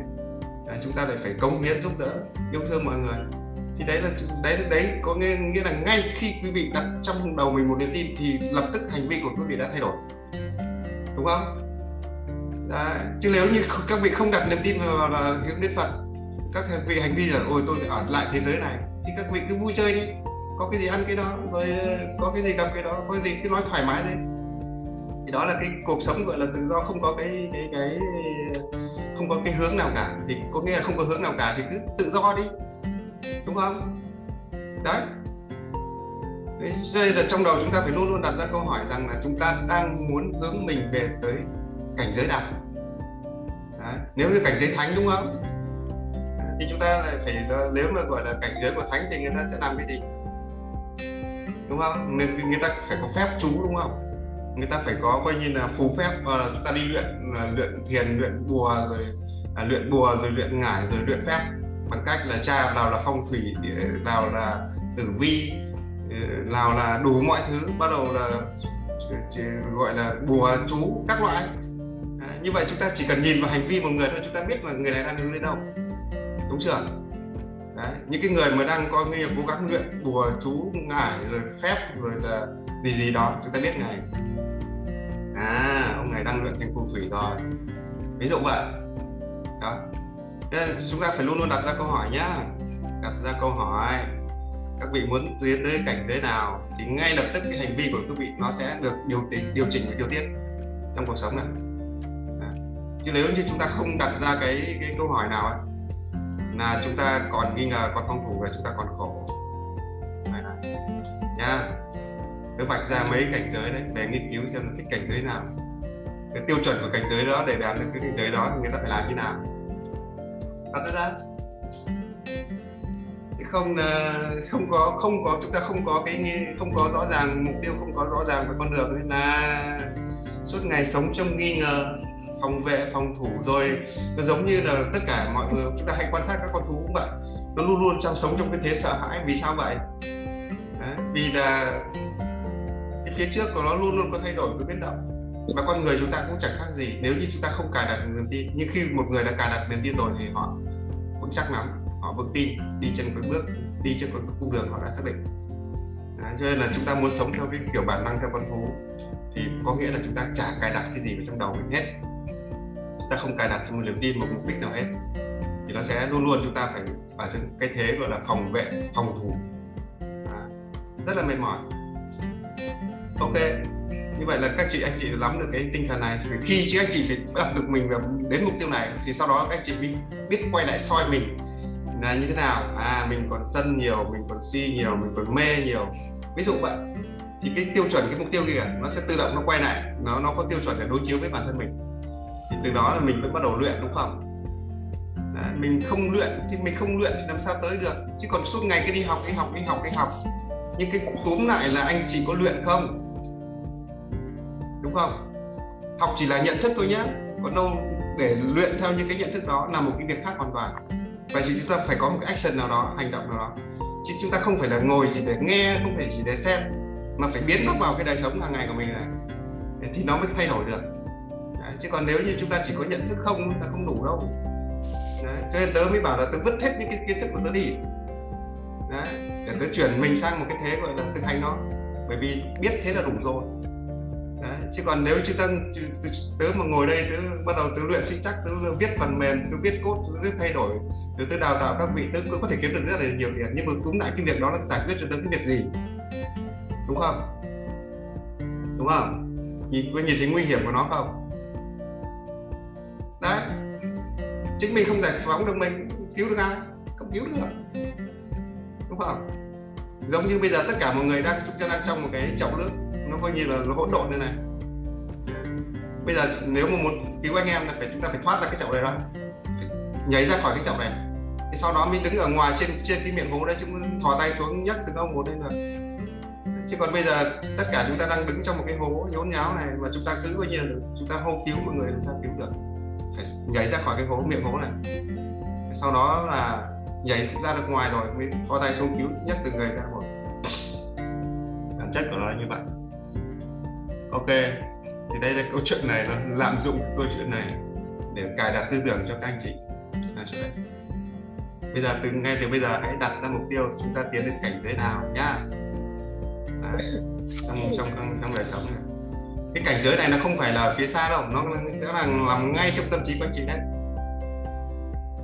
A: À, chúng ta lại phải cống hiến giúp đỡ yêu thương mọi người. Thì đấy là đấy đấy có nghĩa, nghĩa là ngay khi quý vị đặt trong đầu mình một niềm tin thì lập tức hành vi của quý vị đã thay đổi. Đúng không? Đấy. chứ nếu như các vị không đặt niềm tin vào là hướng đến phật các hành vi hành vi là, ôi, tôi phải ở lại thế giới này. Thì các vị cứ vui chơi đi. Có cái gì ăn cái đó, rồi ờ, có cái gì gặp cái đó, có cái gì cứ nói thoải mái đi thì đó là cái cuộc sống, gọi là, tự do, không có cái cái cái, không có cái hướng nào cả. Thì có nghĩa là không có hướng nào cả thì cứ tự do đi. Đúng không? Đấy. Đây là trong đầu chúng ta phải luôn luôn đặt ra câu hỏi rằng là chúng ta đang muốn hướng mình về tới cảnh giới nào? Đấy. nếu như cảnh giới thánh, đúng không? Thì chúng ta lại phải nếu mà gọi là cảnh giới của thánh thì người ta sẽ làm cái gì? Đúng không? Người, người ta phải có phép chú đúng không? Người ta phải có coi như là phù phép và chúng ta đi luyện luyện thiền luyện bùa rồi à, luyện bùa rồi luyện ngải rồi luyện phép bằng cách là cha nào là phong thủy ờ, nào là tử vi ờ, nào là đủ mọi thứ bắt đầu là ờ, chỉ gọi là bùa chú các loại. À, như vậy chúng ta chỉ cần nhìn vào hành vi một người thôi chúng ta biết là người này đang hướng đến đâu đúng chưa? Đấy, những cái người mà đang coi như cố gắng luyện bùa chú ngải rồi phép rồi là gì gì đó chúng ta biết ngày. À ông này đang luyện thành phù thủy rồi. Ví dụ vậy. Đó. Nên chúng ta phải luôn luôn đặt ra câu hỏi nhá. Đặt ra câu hỏi các vị muốn tiến tới cảnh giới nào thì ngay lập tức cái hành vi của các vị nó sẽ được điều chỉnh điều chỉnh và điều tiết trong cuộc sống này. Chứ nếu như chúng ta không đặt ra cái cái câu hỏi nào ấy, là chúng ta còn nghi ngờ còn phòng thủ là chúng ta còn khổ. Này là, nha cứ vạch ra mấy cảnh giới đấy để nghiên cứu xem là thích cảnh giới nào. Cái tiêu chuẩn của cảnh giới đó để đạt được cái cảnh giới đó thì người ta phải làm như nào. Đặt ra không ờ, không có không có chúng ta không có cái không có rõ ràng mục tiêu không có rõ ràng về con đường. Nên là suốt ngày sống trong nghi ngờ phòng vệ phòng thủ rồi nó giống như là tất cả mọi người chúng ta hay quan sát các con thú cũng vậy. Nó luôn luôn trong sống trong cái thế sợ hãi vì sao vậy? Đấy, vì là cái phía trước của nó luôn luôn có thay đổi có biến động. Và con người chúng ta cũng chẳng khác gì nếu như chúng ta không cài đặt niềm tin nhưng khi một người đã cài đặt niềm tin rồi thì họ vững chắc lắm họ vững tin đi trên cái bước đi trên con cung đường họ đã xác định. Đấy, cho nên là chúng ta muốn sống theo cái kiểu bản năng theo con thú thì có nghĩa là chúng ta chả cài đặt cái gì vào trong đầu mình hết ta không cài đặt một niềm tin một mục đích nào hết thì nó sẽ luôn luôn chúng ta phải ở trong cái thế gọi là phòng vệ phòng thủ. À, rất là mệt mỏi. Ok như vậy là các chị anh chị nắm được cái tinh thần này. Thì khi các chị phải đặt được mình đến mục tiêu này thì sau đó các chị biết, biết quay lại soi mình là như thế nào. À mình còn sân nhiều mình còn si nhiều mình còn mê nhiều. Ví dụ vậy thì cái tiêu chuẩn cái mục tiêu kia nó sẽ tự động nó quay lại. Nó nó có tiêu chuẩn để đối chiếu với bản thân mình từ đó là mình mới bắt đầu luyện đúng không? Đấy, mình không luyện thì mình không luyện thì làm sao tới được. Chứ còn suốt ngày cứ đi học đi học đi học đi học. Nhưng cái túm lại là anh chỉ có luyện không? Đúng không? Học chỉ là nhận thức thôi nhé còn đâu để luyện theo những cái nhận thức đó là một cái việc khác hoàn toàn. Vậy thì chúng ta phải có một cái action nào đó hành động nào đó. Chứ chúng ta không phải là ngồi chỉ để nghe không phải chỉ để xem mà phải biến nó vào cái đời sống hàng ngày của mình này. Thì nó mới thay đổi được chứ còn nếu như chúng ta chỉ có nhận thức không là không đủ đâu. Đấy, cho nên tớ mới bảo là tớ vứt hết những cái kiến thức của tớ đi. Đấy, để tớ chuyển mình sang một cái thế gọi là thực hành nó. Bởi vì biết thế là đủ rồi. Đấy, chứ còn nếu chúng ta tớ mà ngồi đây tớ bắt đầu tớ luyện sinh chắc tớ viết phần mềm tớ viết code tớ viết thay đổi tớ, tớ đào tạo các vị tớ cũng có thể kiếm được rất là nhiều tiền. Nhưng mà cũng lại cái việc đó là giải quyết cho tớ cái việc gì? Đúng không? Đúng không? Nhìn có nhìn thấy nguy hiểm của nó không? Đấy. Chính mình không giải phóng được mình, cứu được ai? Không cứu được. Đúng không? Giống như bây giờ tất cả mọi người đang chúng ta đang trong một cái chậu nước nó coi như là nó hỗn độn như này. Bây giờ nếu mà muốn cứu anh em là phải, chúng ta phải thoát ra cái chậu này ra nhảy ra khỏi cái chậu này. Thì sau đó mới đứng ở ngoài trên trên cái miệng hố đấy chúng thò tay xuống nhấc từng ông một lên là chứ còn bây giờ tất cả chúng ta đang đứng trong một cái hố nhốn nháo này, mà chúng ta cứ coi như là chúng ta hô cứu mọi người làm sao cứu được nhảy ra khỏi cái hố miệng hố này. Sau đó là nhảy ra được ngoài rồi mới thò tay xuống cứu nhấc từng người ra một. Bản chất của nó là như vậy. Ok thì đây là câu chuyện này nó lạm dụng câu chuyện này để cài đặt tư tưởng cho các anh chị. À, bây giờ từ ngay từ bây giờ hãy đặt ra mục tiêu chúng ta tiến đến cảnh giới nào nhá. Trong trong trong trong đời sống này cái cảnh giới này nó không phải là phía xa đâu nó sẽ là nằm ngay trong tâm trí của anh chị đấy.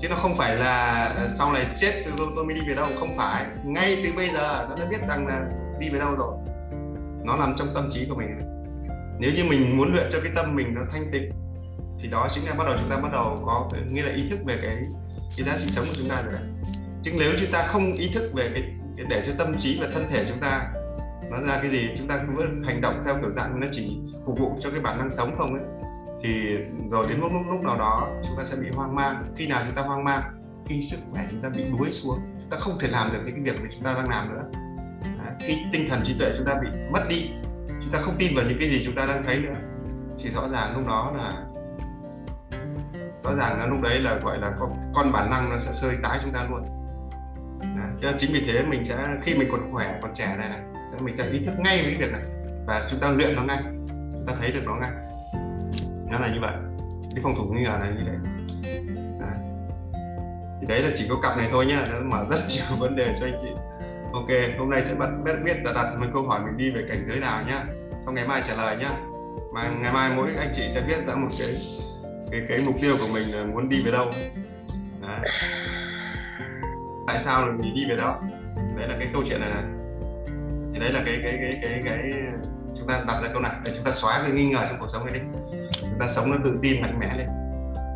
A: Chứ nó không phải là ờ, sau này chết tôi, tôi mới đi về đâu không phải. Ngay từ bây giờ nó đã biết rằng là đi về đâu rồi. Nó nằm trong tâm trí của mình. Nếu như mình muốn luyện cho cái tâm mình nó thanh tịnh thì đó chính là bắt đầu chúng ta bắt đầu có nghĩa là ý thức về cái cái giá trị sống của chúng ta rồi đấy. Chứ nếu chúng ta không ý thức về cái, cái để cho tâm trí và thân thể chúng ta nó ra cái gì chúng ta cứ hành động theo kiểu dạng nó chỉ phục vụ cho cái bản năng sống không ấy thì rồi đến lúc lúc lúc nào đó chúng ta sẽ bị hoang mang khi nào chúng ta hoang mang khi sức khỏe chúng ta bị đuối xuống chúng ta không thể làm được những cái việc mà chúng ta đang làm nữa Đấy. khi tinh thần trí tuệ chúng ta bị mất đi chúng ta không tin vào những cái gì chúng ta đang thấy nữa thì rõ ràng lúc đó là rõ ràng là lúc đấy là gọi là con, con bản năng nó sẽ sơi tái chúng ta luôn Đấy. cho chính vì thế mình sẽ, khi mình còn khỏe, còn trẻ này này, sẽ, mình sẽ ý thức ngay với việc này. Và chúng ta luyện nó ngay, chúng ta thấy được nó ngay. Nó là như vậy. Cái phòng thủ nghi ngờ là như thế. Đấy. thì đấy là chỉ có cặp này thôi nhá, nó mở rất nhiều vấn đề cho anh chị. Ok, hôm nay sẽ bắt biết biết là đặt một câu hỏi mình đi về cảnh giới nào nhá. Xong ngày mai trả lời nhá. Mà ngày mai mỗi anh chị sẽ biết ra một cái cái cái mục tiêu của mình là muốn đi về đâu. Đấy tại sao là mình đi về đó? Đấy là cái câu chuyện này này. Thì đấy là cái cái cái cái cái chúng ta đặt ra câu này để chúng ta xóa cái nghi ngờ trong cuộc sống này đi. Chúng ta sống nó tự tin mạnh mẽ lên.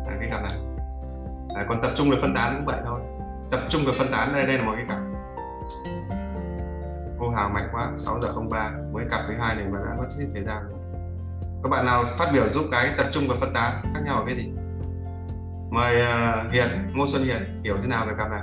A: À, cái cặp này. À, còn tập trung và phân tán cũng vậy thôi. Tập trung và phân tán đây đây là một cái cặp cô hào mạnh quá 6 giờ 03 mới cặp thứ hai này mà đã mất hết thời gian rồi. Các bạn nào phát biểu giúp cái tập trung và phân tán khác nhau ở cái gì? Mời uh, Hiền Ngô Xuân Hiền hiểu thế nào về cặp này?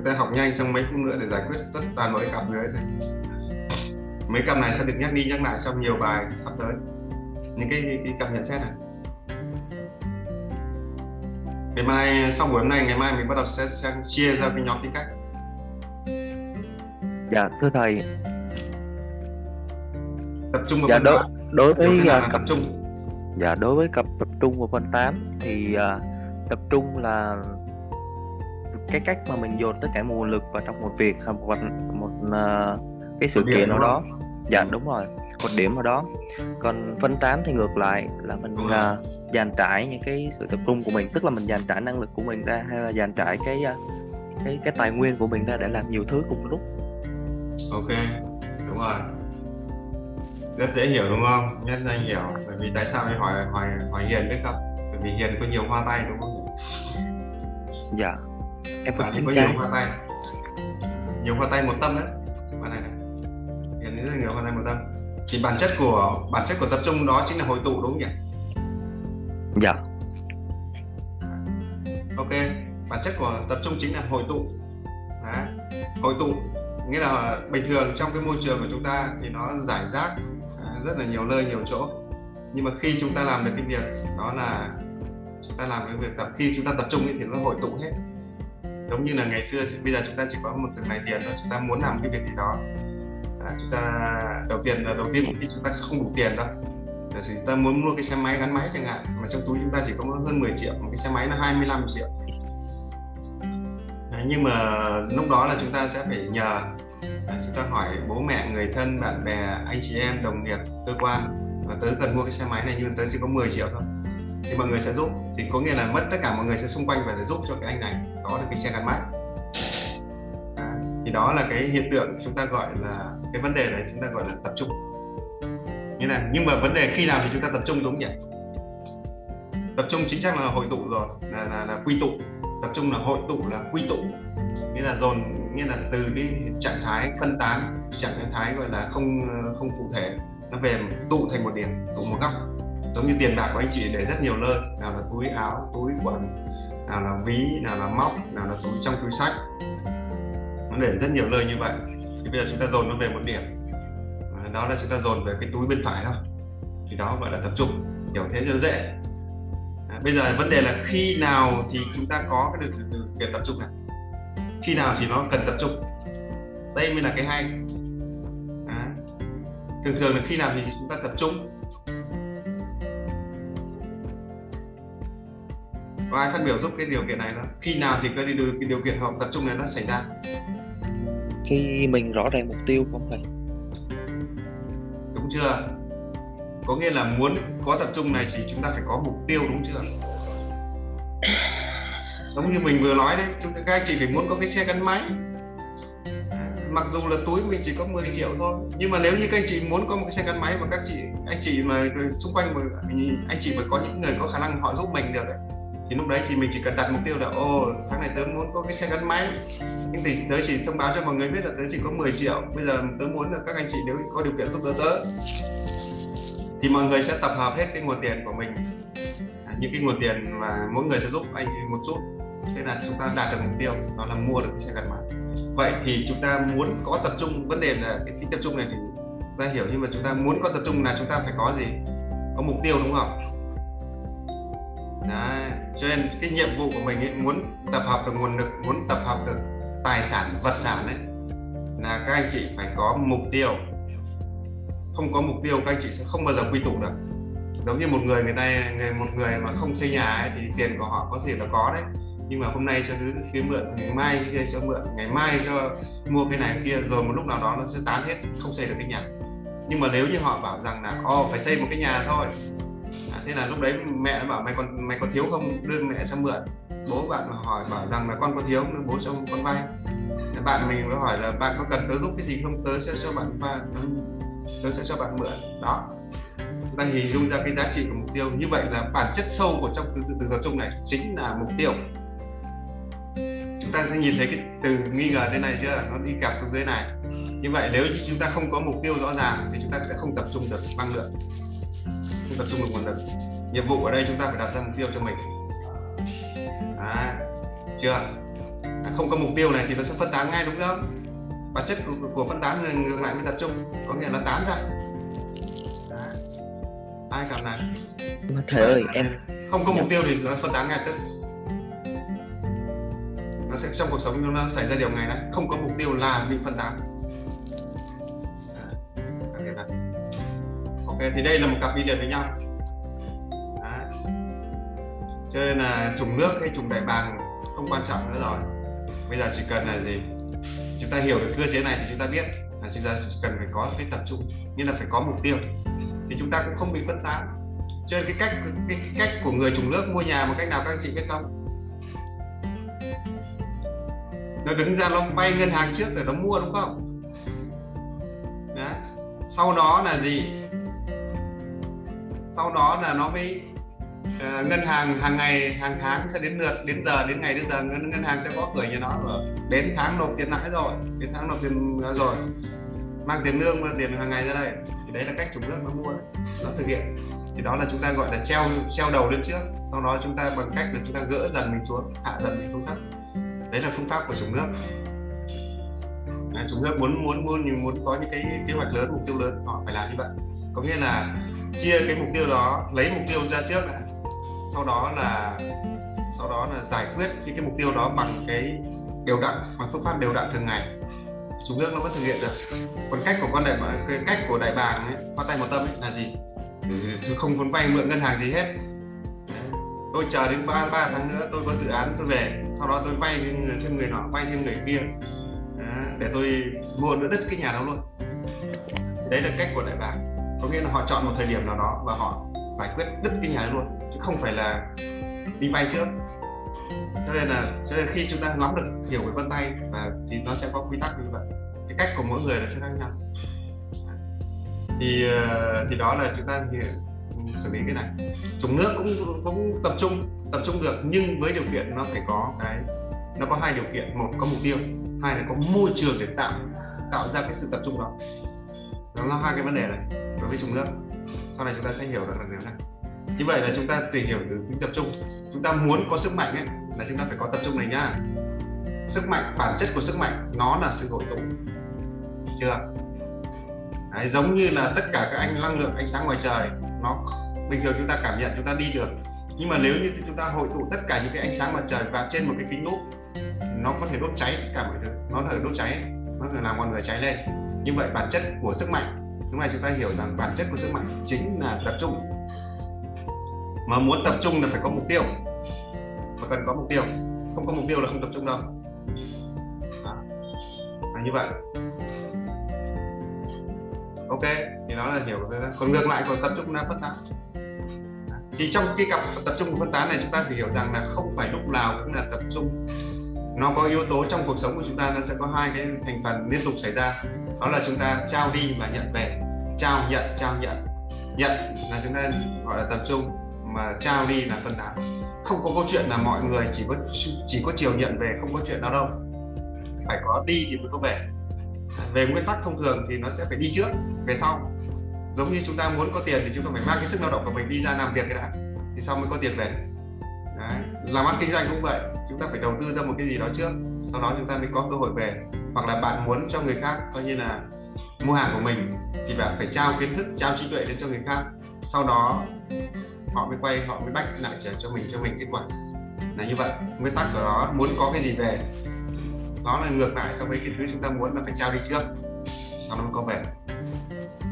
A: Chúng ta học nhanh trong mấy phút nữa để giải quyết tất toàn bộ cái cặp dưới này mấy cặp này sẽ được nhắc đi nhắc lại trong nhiều bài sắp tới. Những cái, cái cặp nhận xét này. Ngày mai sau buổi hôm nay ngày mai mình bắt đầu sẽ, sẽ chia ra cái nhóm tính cách.
H: Dạ thưa thầy.
A: Tập trung vào
H: dạ đối đối với uh,
A: là
H: cặp
A: tập trung.
H: Dạ đối với cặp tập trung và phân tán thì uh, tập trung là cái cách mà mình dồn tất cả nguồn lực vào trong một việc hoặc một một uh, cái sự kiện nào đó. Dạ đúng rồi một điểm nào đó. Còn phân tán thì ngược lại là mình uh, dàn trải những cái sự tập trung của mình tức là mình dàn trải năng lực của mình ra hay là dàn trải cái uh, cái cái tài nguyên của mình ra để làm nhiều thứ cùng lúc.
A: Ok đúng rồi. Rất dễ hiểu đúng không? Nhất anh hiểu. Bởi vì tại sao hỏi hỏi hỏi hiền biết không? Bởi vì hiền có nhiều hoa tay đúng không
H: dạ em
A: có
H: cái
A: nhiều hoa tay. Nhiều hoa tay một tâm đấy. Bạn này này. Hiền rất nhiều hoa tay một tâm. Thì bản chất của bản chất của tập trung đó chính là hội tụ đúng không nhỉ?
H: Dạ.
A: Ok. Bản chất của tập trung chính là hội tụ. Đấy. hội tụ. Nghĩa là bình thường trong cái môi trường của chúng ta thì nó giải rác à, rất là nhiều nơi nhiều chỗ. Nhưng mà khi chúng ta làm được cái việc đó là chúng ta làm cái việc tập khi chúng ta tập trung thì nó hội tụ hết giống như là ngày xưa bây giờ chúng ta chỉ có một từng này tiền thôi chúng ta muốn làm cái việc gì đó. À, chúng ta đầu tiên là đầu tiên thì chúng ta không đủ tiền đâu. Giả sử chúng ta muốn mua cái xe máy gắn máy chẳng hạn mà trong túi chúng ta chỉ có hơn 10 triệu, một cái xe máy nó 25 triệu. à, nhưng mà lúc đó là chúng ta sẽ phải nhờ à, chúng ta hỏi bố mẹ, người thân, bạn bè, anh chị em, đồng nghiệp, cơ quan và tớ cần mua cái xe máy này nhưng tớ chỉ có 10 triệu thôi thì mọi người sẽ giúp. Thì có nghĩa là mất tất cả mọi người sẽ xung quanh và để giúp cho cái anh này có được cái xe gắn máy à, thì đó là cái hiện tượng chúng ta gọi là cái vấn đề này chúng ta gọi là tập trung. Như này nhưng mà vấn đề khi nào thì chúng ta tập trung đúng nhỉ? Tập trung chính xác là hội tụ rồi là là, là quy tụ. Tập trung là hội tụ là quy tụ. Nghĩa là dồn nghĩa là từ cái trạng thái phân tán trạng thái gọi là không không cụ thể nó về tụ thành một điểm tụ một góc giống như tiền bạc của anh chị để rất nhiều nơi nào là túi áo túi quần nào là ví nào là móc nào là túi trong túi sách. Nó để rất nhiều nơi như vậy. Thì bây giờ chúng ta dồn nó về một điểm. Đó là chúng ta dồn về cái túi bên phải thôi thì đó gọi là tập trung hiểu thế cho dễ. À, bây giờ vấn đề là khi nào thì chúng ta có cái được, được, tập trung này? Khi nào thì nó cần tập trung? Đây mới là cái hay. À, thường thường là khi nào thì chúng ta tập trung? Có ai phát biểu giúp cái điều kiện này đó khi nào thì cái điều, cái điều kiện học tập trung này nó xảy ra?
H: Khi mình rõ ràng mục tiêu không thầy
A: đúng chưa? Có nghĩa là muốn có tập trung này thì chúng ta phải có mục tiêu đúng chưa? Giống như mình vừa nói đấy chúng ta các anh chị phải muốn có cái xe gắn máy. Mặc dù là túi mình chỉ có 10 triệu thôi nhưng mà nếu như các anh chị muốn có một cái xe gắn máy mà các chị anh chị mà xung quanh mà anh chị mà có những người có khả năng họ giúp mình được ấy, thì lúc đấy thì mình chỉ cần đặt mục tiêu là ô tháng này tớ muốn có cái xe gắn máy. Nhưng thì tớ chỉ thông báo cho mọi người biết là tớ chỉ có 10 triệu bây giờ tớ muốn là các anh chị nếu có điều kiện giúp đỡ tớ. Thì mọi người sẽ tập hợp hết cái nguồn tiền của mình. À, những cái nguồn tiền mà mỗi người sẽ giúp anh một chút. Thế là chúng ta đạt được mục tiêu đó là mua được cái xe gắn máy. Vậy thì chúng ta muốn có tập trung vấn đề là cái, tính tập trung này thì chúng ta hiểu nhưng mà chúng ta muốn có tập trung là chúng ta phải có gì? Có mục tiêu đúng không? Đấy cho nên cái nhiệm vụ của mình ấy, muốn tập hợp được nguồn lực muốn tập hợp được tài sản vật sản ấy là các anh chị phải có mục tiêu. Không có mục tiêu các anh chị sẽ không bao giờ quy tụ được. Giống như một người người ta người, một người mà không xây nhà ấy, thì tiền của họ có thể là có đấy. Nhưng mà hôm nay cho đứa kia mượn ngày mai kia cho mượn ngày mai cho mua cái này kia rồi một lúc nào đó nó sẽ tán hết không xây được cái nhà. Nhưng mà nếu như họ bảo rằng là ô phải xây một cái nhà thôi thế là lúc đấy mẹ nó bảo mày còn mày có thiếu không? Đưa mẹ cho mượn. Bố bạn hỏi bảo rằng là con có thiếu bố cho con vay. Bạn mình mới hỏi là bạn có cần tớ giúp cái gì không? Tớ sẽ cho bạn và tớ sẽ cho bạn mượn. Đó. Chúng ta hình dung ra cái giá trị của mục tiêu. Như vậy là bản chất sâu của trong từ, từ, từ tập trung này chính là mục tiêu. Chúng ta sẽ nhìn thấy cái từ nghi ngờ thế này chưa? Nó đi kẹp xuống dưới này. Như vậy nếu như chúng ta không có mục tiêu rõ ràng thì chúng ta sẽ không tập trung được năng lượng không tập trung được nguồn lực nhiệm vụ ở đây chúng ta phải đặt ra mục tiêu cho mình. À, chưa? À, không có mục tiêu này thì nó sẽ phân tán ngay đúng không? Bản chất của, của phân tán là ngược lại với tập trung. Có nghĩa là tán ra. Đấy. ai cảm này
H: thầy ơi em
A: không có mục tiêu thì nó phân tán ngay tức. Nó sẽ trong cuộc sống nó xảy ra điều ngày đấy không có mục tiêu là bị phân tán. Ok thì đây là một cặp đi liền với nhau. Đấy. cho nên là trùng nước hay trùng đại bàng không quan trọng nữa rồi. Bây giờ chỉ cần là gì? Chúng ta hiểu được cơ chế này thì chúng ta biết là chúng ta cần phải có cái tập trung như là phải có mục tiêu. Thì chúng ta cũng không bị phân tán. Cho nên cái cách cái, cái cách của người trùng nước mua nhà một cách nào các anh chị biết không? Nó đứng ra nó vay ngân hàng trước để nó mua đúng không? Đó sau đó là gì? Sau đó là nó mới uh, ngân hàng hàng ngày hàng tháng sẽ đến lượt đến giờ đến ngày đến giờ ngân ngân hàng sẽ có cửa nhà nó rồi. Đến tháng nộp tiền lãi rồi đến tháng nộp tiền rồi. Mang tiền lương mang tiền hàng ngày ra đây. Thì đấy là cách chủ nước nó mua đấy nó thực hiện. Thì đó là chúng ta gọi là treo treo đầu lên trước. Sau đó chúng ta bằng cách là chúng ta gỡ dần mình xuống hạ dần mình xuống thấp. Đấy là phương pháp của chủ nước à, chúng nước muốn muốn muốn muốn có những cái kế hoạch lớn mục tiêu lớn họ phải làm như vậy. Có nghĩa là chia cái mục tiêu đó lấy mục tiêu ra trước đã. Sau đó là sau đó là giải quyết những cái mục tiêu đó bằng cái đều đặn bằng phương pháp đều đặn thường ngày. Chúng nước nó vẫn thực hiện được. Còn cách của con đại cái cách của đại bàng ấy, hoa tay một tâm ấy, là gì? Không muốn vay mượn ngân hàng gì hết. Tôi chờ đến ba ba tháng nữa tôi có dự án tôi về. Sau đó tôi vay thêm người nọ vay thêm người kia. Để tôi mua nữa đất cái nhà đó luôn. Đấy là cách của đại bàng có nghĩa là họ chọn một thời điểm nào đó và họ giải quyết đứt cái nhà đó luôn, chứ không phải là đi vay trước. Cho nên là, cho nên khi chúng ta nắm được hiểu về vân tay và thì nó sẽ có quy tắc như vậy. Cái cách của mỗi người nó sẽ khác nhau. Thì ờ, thì đó là chúng ta ừ, xử lý cái này. Trùng nước cũng cũng tập trung tập trung được, nhưng với điều kiện nó phải có cái, nó có hai điều kiện. Một, có mục tiêu, hai là có môi trường để tạo tạo ra cái sự tập trung đó nó là hai cái vấn đề này đối với chúng nước sau này chúng ta sẽ hiểu được là điều này như vậy là chúng ta tìm hiểu từ tính tập trung. Chúng ta muốn có sức mạnh ấy là chúng ta phải có tập trung này nhá sức mạnh bản chất của sức mạnh nó là sự hội tụ. Chưa Đấy, giống như là tất cả các anh năng lượng ánh sáng ngoài trời nó bình thường chúng ta cảm nhận chúng ta đi được. Nhưng mà nếu như chúng ta hội tụ tất cả những cái ánh sáng mặt trời vào trên một cái kính úp nó có thể đốt cháy tất cả mọi thứ. Nó là đốt cháy nó là làm con người cháy lên như vậy bản chất của sức mạnh lúc này chúng ta hiểu rằng bản chất của sức mạnh chính là tập trung. Mà muốn tập trung là phải có mục tiêu. Mà cần có mục tiêu. Không có mục tiêu là không tập trung đâu. À, là như vậy. Ok thì đó là hiểu còn ngược lại còn tập trung là phân tán. Thì trong cái cặp tập trung phân tán này chúng ta phải hiểu rằng là không phải lúc nào cũng là tập trung. Nó có yếu tố trong cuộc sống của chúng ta nó sẽ có hai cái thành phần liên tục xảy ra đó là chúng ta trao đi và nhận về. Trao, nhận trao, nhận. Nhận là chúng ta gọi là tập trung, mà trao đi là phân tán. Không có câu chuyện là mọi người chỉ có chỉ có chiều nhận về, không có chuyện nào đâu. Phải có đi thì mới có về. Về nguyên tắc thông thường thì nó sẽ phải đi trước, về sau. Giống như chúng ta muốn có tiền thì chúng ta phải mang cái sức lao động của mình đi ra làm việc cái đã, thì sau mới có tiền về. Đấy. làm ăn kinh doanh cũng vậy. Chúng ta phải đầu tư ra một cái gì đó trước sau đó chúng ta mới có cơ hội về. Hoặc là bạn muốn cho người khác, coi như là mua hàng của mình, thì bạn phải trao kiến thức, trao trí tuệ đến cho người khác. Sau đó, họ mới quay, họ mới bách lại trả cho mình cho mình kết quả. Là như vậy. Nguyên tắc của nó, muốn có cái gì về, nó là ngược lại so với cái thứ chúng ta muốn là phải trao đi trước, sau đó mới có về.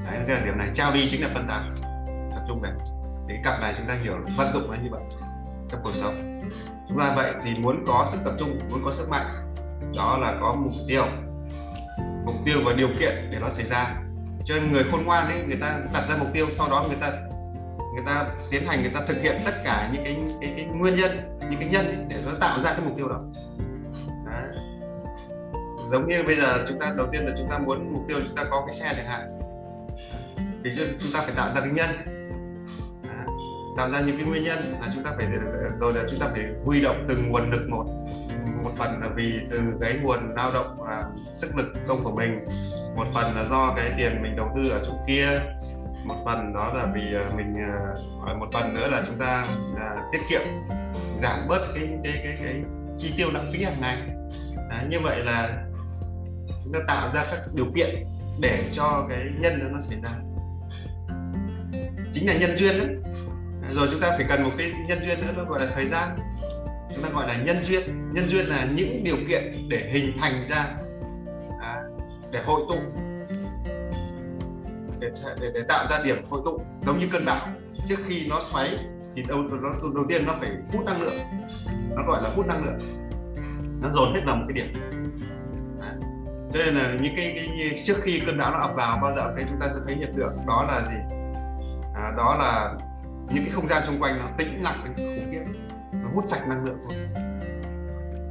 A: Đấy, cái là điểm này. Trao đi chính là phân tán, tập trung về. Thì cái cặp này chúng ta hiểu vận dụng nó như vậy, trong cuộc sống. Chúng ta vậy thì muốn có sức tập trung, muốn có sức mạnh đó là có mục tiêu. Mục tiêu và điều kiện để nó xảy ra. Cho nên người khôn ngoan ấy người ta đặt ra mục tiêu sau đó người ta người ta tiến hành người ta thực hiện tất cả những cái cái, cái nguyên nhân những cái nhân ấy, để nó tạo ra cái mục tiêu đó. Đấy. giống như bây giờ chúng ta đầu tiên là chúng ta muốn mục tiêu chúng ta có cái xe chẳng hạn. Thì chúng ta phải tạo ra cái nhân. Đấy. tạo ra những cái nguyên nhân là chúng ta phải rồi là chúng ta phải huy động từng nguồn lực một một phần là vì từ cái nguồn lao động và sức lực công của mình. Một phần là do cái tiền mình đầu tư ở chỗ kia. Một phần đó là vì à, mình à, à, một phần nữa là chúng ta là tiết kiệm giảm bớt cái cái cái, cái chi tiêu lãng phí hàng ngày. À, như vậy là chúng ta tạo ra các điều kiện để cho cái nhân đó nó xảy ra. Chính là nhân duyên đấy. Rồi chúng ta phải cần một cái nhân duyên nữa nó gọi là thời gian chúng ta gọi là nhân duyên. Nhân duyên là những điều kiện để hình thành ra à, để hội tụ để, để, để tạo ra điểm hội tụ giống như cơn bão. Trước khi nó xoáy thì đầu đầu, đầu tiên nó phải hút năng lượng. Nó gọi là hút năng lượng. Nó dồn hết vào một cái điểm. À, cho nên là những cái, cái trước khi cơn bão nó ập vào bao giờ cái chúng ta sẽ thấy hiện tượng đó là gì? À, đó là những cái không gian xung quanh nó tĩnh lặng đến khủng khiếp hút sạch năng lượng thôi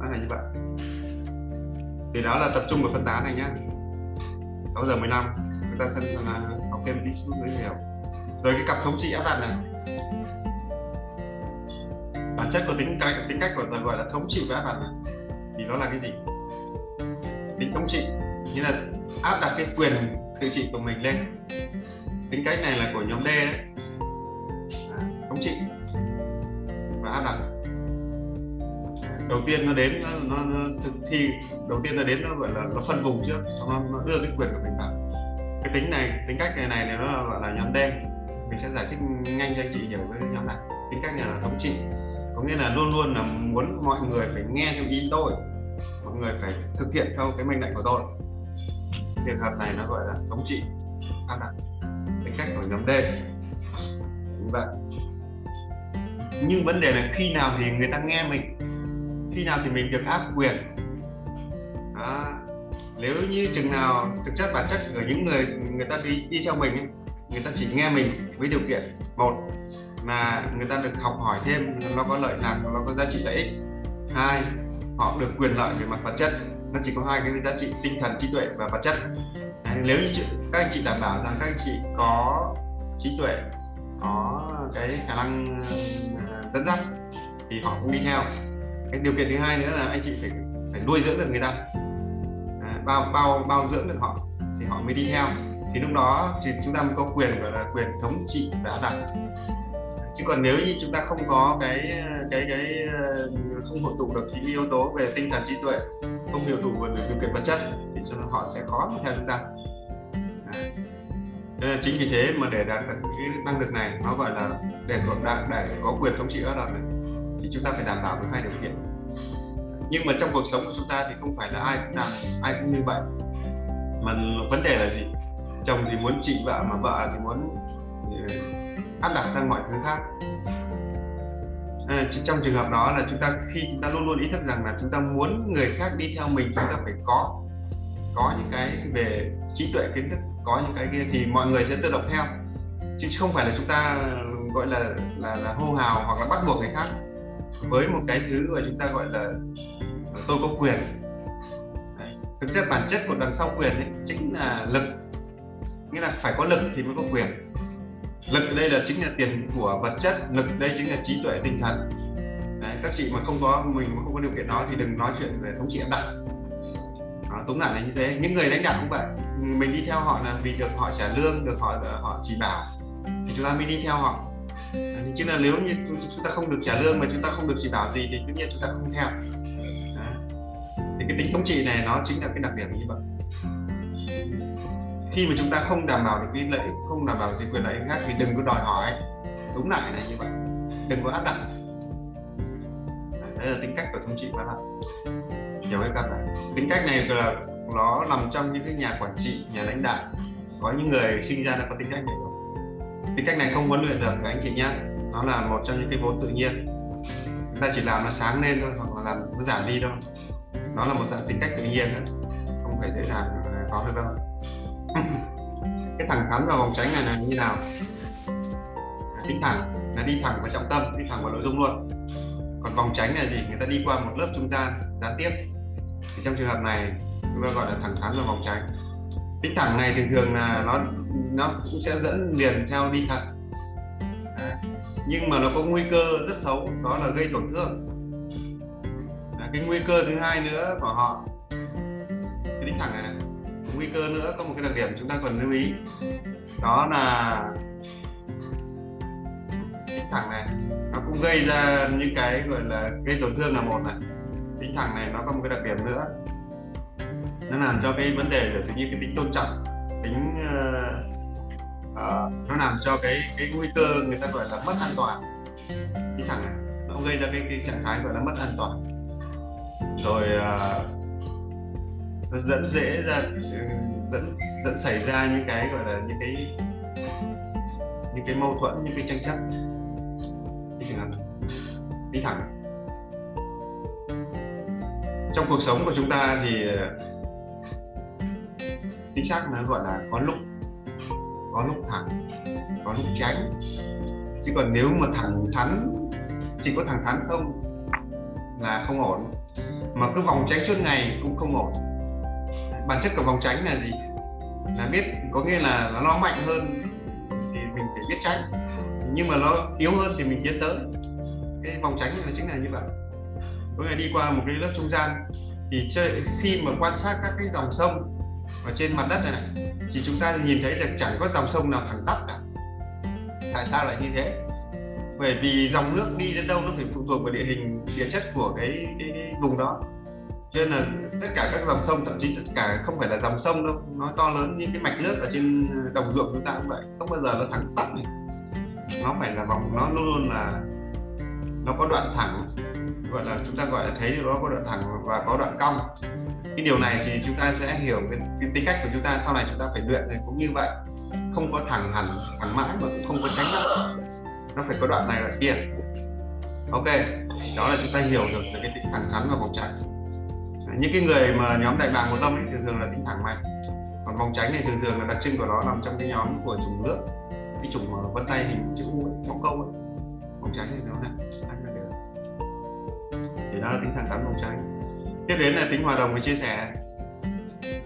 A: nó là như vậy. Thì đó là tập trung và phân tán này nhá. 6 giờ 15 chúng ta sẽ là học thêm tí chút nữa hiểu rồi cái cặp thống trị áp đặt này. Bản chất của tính cách tính cách của ta gọi là thống trị và áp đặt này. Thì nó là cái gì? Tính thống trị. Như là áp đặt cái quyền tự trị của mình lên. Tính cách này là của nhóm D đấy. À, thống trị và áp đặt đầu tiên nó đến nó, nó, nó thực thi đầu tiên nó đến nó gọi là nó phân vùng trước xong nó, nó đưa cái quyền của mình vào. Cái tính này tính cách này này nó gọi là nhóm D. Mình sẽ giải thích nhanh cho anh chị hiểu với nhóm này. Tính cách này là thống trị. Có nghĩa là luôn luôn là muốn mọi người phải nghe theo ý tôi. Mọi người phải thực hiện theo cái mệnh lệnh của tôi. Trường hợp này nó gọi là thống trị. Áp đặt tính cách của nhóm D. Như vậy. Nhưng vấn đề là khi nào thì người ta nghe mình? Khi nào thì mình được áp quyền. Đó. nếu như chừng nào thực chất bản chất của những người người ta đi đi theo mình ấy, người ta chỉ nghe mình với điều kiện một là người ta được học hỏi thêm nó có lợi lạc nó có giá trị lợi ích. Hai họ được quyền lợi về mặt vật chất nó chỉ có hai cái giá trị tinh thần trí tuệ và vật chất. Đấy, nếu như các anh chị đảm bảo rằng các anh chị có trí tuệ có cái khả năng ờ, dẫn dắt thì họ cũng đi theo cái điều kiện thứ hai nữa là anh chị phải phải nuôi dưỡng được người ta. À, bao bao bao dưỡng được họ thì họ mới đi theo. Thì lúc đó thì chúng ta mới có quyền gọi là quyền thống trị và đặt. Chứ còn nếu như chúng ta không có cái cái cái ờ, không hội tụ được những yếu tố về tinh thần trí tuệ không hiểu đủ về điều kiện vật chất thì cho họ sẽ khó theo chúng ta. À, nên chính vì thế mà để đạt được cái năng lực này nó gọi là để có đạt để có quyền thống trị đó là này thì chúng ta phải đảm bảo được hai điều kiện. Nhưng mà trong cuộc sống của chúng ta thì không phải là ai cũng làm ai cũng như vậy mà vấn đề là gì? Chồng thì muốn trị vợ mà vợ thì muốn ừ, áp đặt sang mọi thứ khác. À, trong trường hợp đó là chúng ta khi chúng ta luôn luôn ý thức rằng là chúng ta muốn người khác đi theo mình chúng ta phải có có những cái về trí tuệ kiến thức có những cái kia thì mọi người sẽ tự động theo. Chứ không phải là chúng ta gọi là là, là hô hào hoặc là bắt buộc người khác với một cái thứ mà chúng ta gọi là tôi có quyền. Đấy. thực chất bản chất của đằng sau quyền ấy chính là lực. Nghĩa là phải có lực thì mới có quyền. Lực đây là chính là tiền của vật chất lực đây chính là trí tuệ tinh thần. Đấy, các chị mà không có mình mà không có điều kiện đó thì đừng nói chuyện về thống trị áp đặt đó, tóm lại là như thế. Những người lãnh đạo cũng vậy. Mình đi theo họ là vì được họ trả lương được họ họ chỉ bảo. Thì chúng ta mới đi theo họ chứ là nếu như chúng ta không được trả lương mà chúng ta không được chỉ bảo gì thì tất nhiên chúng ta không theo. Đó. thì cái tính thống trị này nó chính là cái đặc điểm như vậy. Khi mà chúng ta không đảm bảo được cái lợi ích không đảm bảo cái quyền lợi khác thì đừng có đòi hỏi. Đúng lại này như vậy. Đừng có áp đặt. Đấy là tính cách của thống trị và là. hiểu hay các bạn? Tính cách này là, nó nằm trong những cái nhà quản trị, nhà lãnh đạo. Có những người sinh ra đã có tính cách này thì cách này không huấn luyện được các anh chị nhé nó là một trong những cái vốn tự nhiên. Chúng ta chỉ làm nó sáng lên thôi, hoặc là làm nó giảm đi thôi. Nó là một dạng tính cách tự nhiên đó. không phải dễ dàng có được đâu. Cái thẳng thắn và vòng tránh này là như nào? Tính thẳng, là đi thẳng vào trọng tâm, đi thẳng vào nội dung luôn. Còn vòng tránh là gì người ta đi qua một lớp trung gian, gián tiếp. Thì trong trường hợp này, chúng ta gọi là thẳng thắn và vòng tránh. Tính thẳng này thường thường là nó nó cũng sẽ dẫn liền theo đi thận Đấy. nhưng mà nó có nguy cơ rất xấu đó là gây tổn thương Đấy. cái nguy cơ thứ hai nữa của họ cái tính thẳng này, này nguy cơ nữa có một cái đặc điểm chúng ta cần lưu ý đó là tính thẳng này nó cũng gây ra những cái gọi là gây tổn thương là một này tính thẳng này nó có một cái đặc điểm nữa nó làm cho cái vấn đề giả sử như cái tính tôn trọng tính uh, uh, nó làm cho cái cái nguy cơ người ta gọi là mất an toàn. Cái thẳng nó gây ra cái, cái trạng thái gọi là mất an toàn. Rồi uh, nó dẫn dễ ra dẫn dẫn xảy ra những cái gọi là những cái những cái mâu thuẫn những cái tranh chấp. Cái trường hợp đi thẳng trong cuộc sống của chúng ta thì chính xác nó gọi là có lúc có lúc thẳng, có lúc tránh. Chứ còn nếu mà thẳng thắn, chỉ có thẳng thắn không là không ổn. Mà cứ vòng tránh suốt ngày cũng không ổn. Bản chất của vòng tránh là gì? Là biết, có nghĩa là nó mạnh hơn thì mình phải biết tránh. Nhưng mà nó yếu hơn thì mình tiến tới. Cái vòng tránh là chính là như vậy. Có nghĩa đi qua một cái lớp trung gian thì chơi, khi mà quan sát các cái dòng sông ở trên mặt đất này này thì chúng ta nhìn thấy rằng chẳng có dòng sông nào thẳng tắp cả. Tại sao lại như thế? Bởi vì dòng nước đi đến đâu nó phải phụ thuộc vào địa hình địa chất của cái, cái, cái vùng đó. Cho nên là tất cả các dòng sông thậm chí tất cả không phải là dòng sông đâu nó to lớn như cái mạch nước ở trên đồng ruộng chúng ta cũng vậy. Không bao giờ nó thẳng tắp này. Nó phải là vòng nó luôn luôn là nó có đoạn thẳng gọi là chúng ta gọi là thấy nó có đoạn thẳng và có đoạn cong. Cái điều này thì chúng ta sẽ hiểu cái, cái tính cách của chúng ta sau này chúng ta phải luyện thì cũng như vậy. Không có thẳng hẳn thẳng mãi mà cũng không có tránh lắm nó phải có đoạn này đoạn kia. Ok đó là chúng ta hiểu được cái tính thẳng thắn và vòng tránh. Những cái người mà nhóm đại bàng của tâm ấy thường thường là tính thẳng mạnh. Còn vòng tránh này thường thường là đặc trưng của nó nằm trong cái nhóm của chủng nước. Cái chủng vân tay hình chữ u ấy, câu ấy. Vòng tránh thì nó này thì đó là tính thẳng thắn vòng tránh tiếp đến là tính hòa đồng và chia sẻ.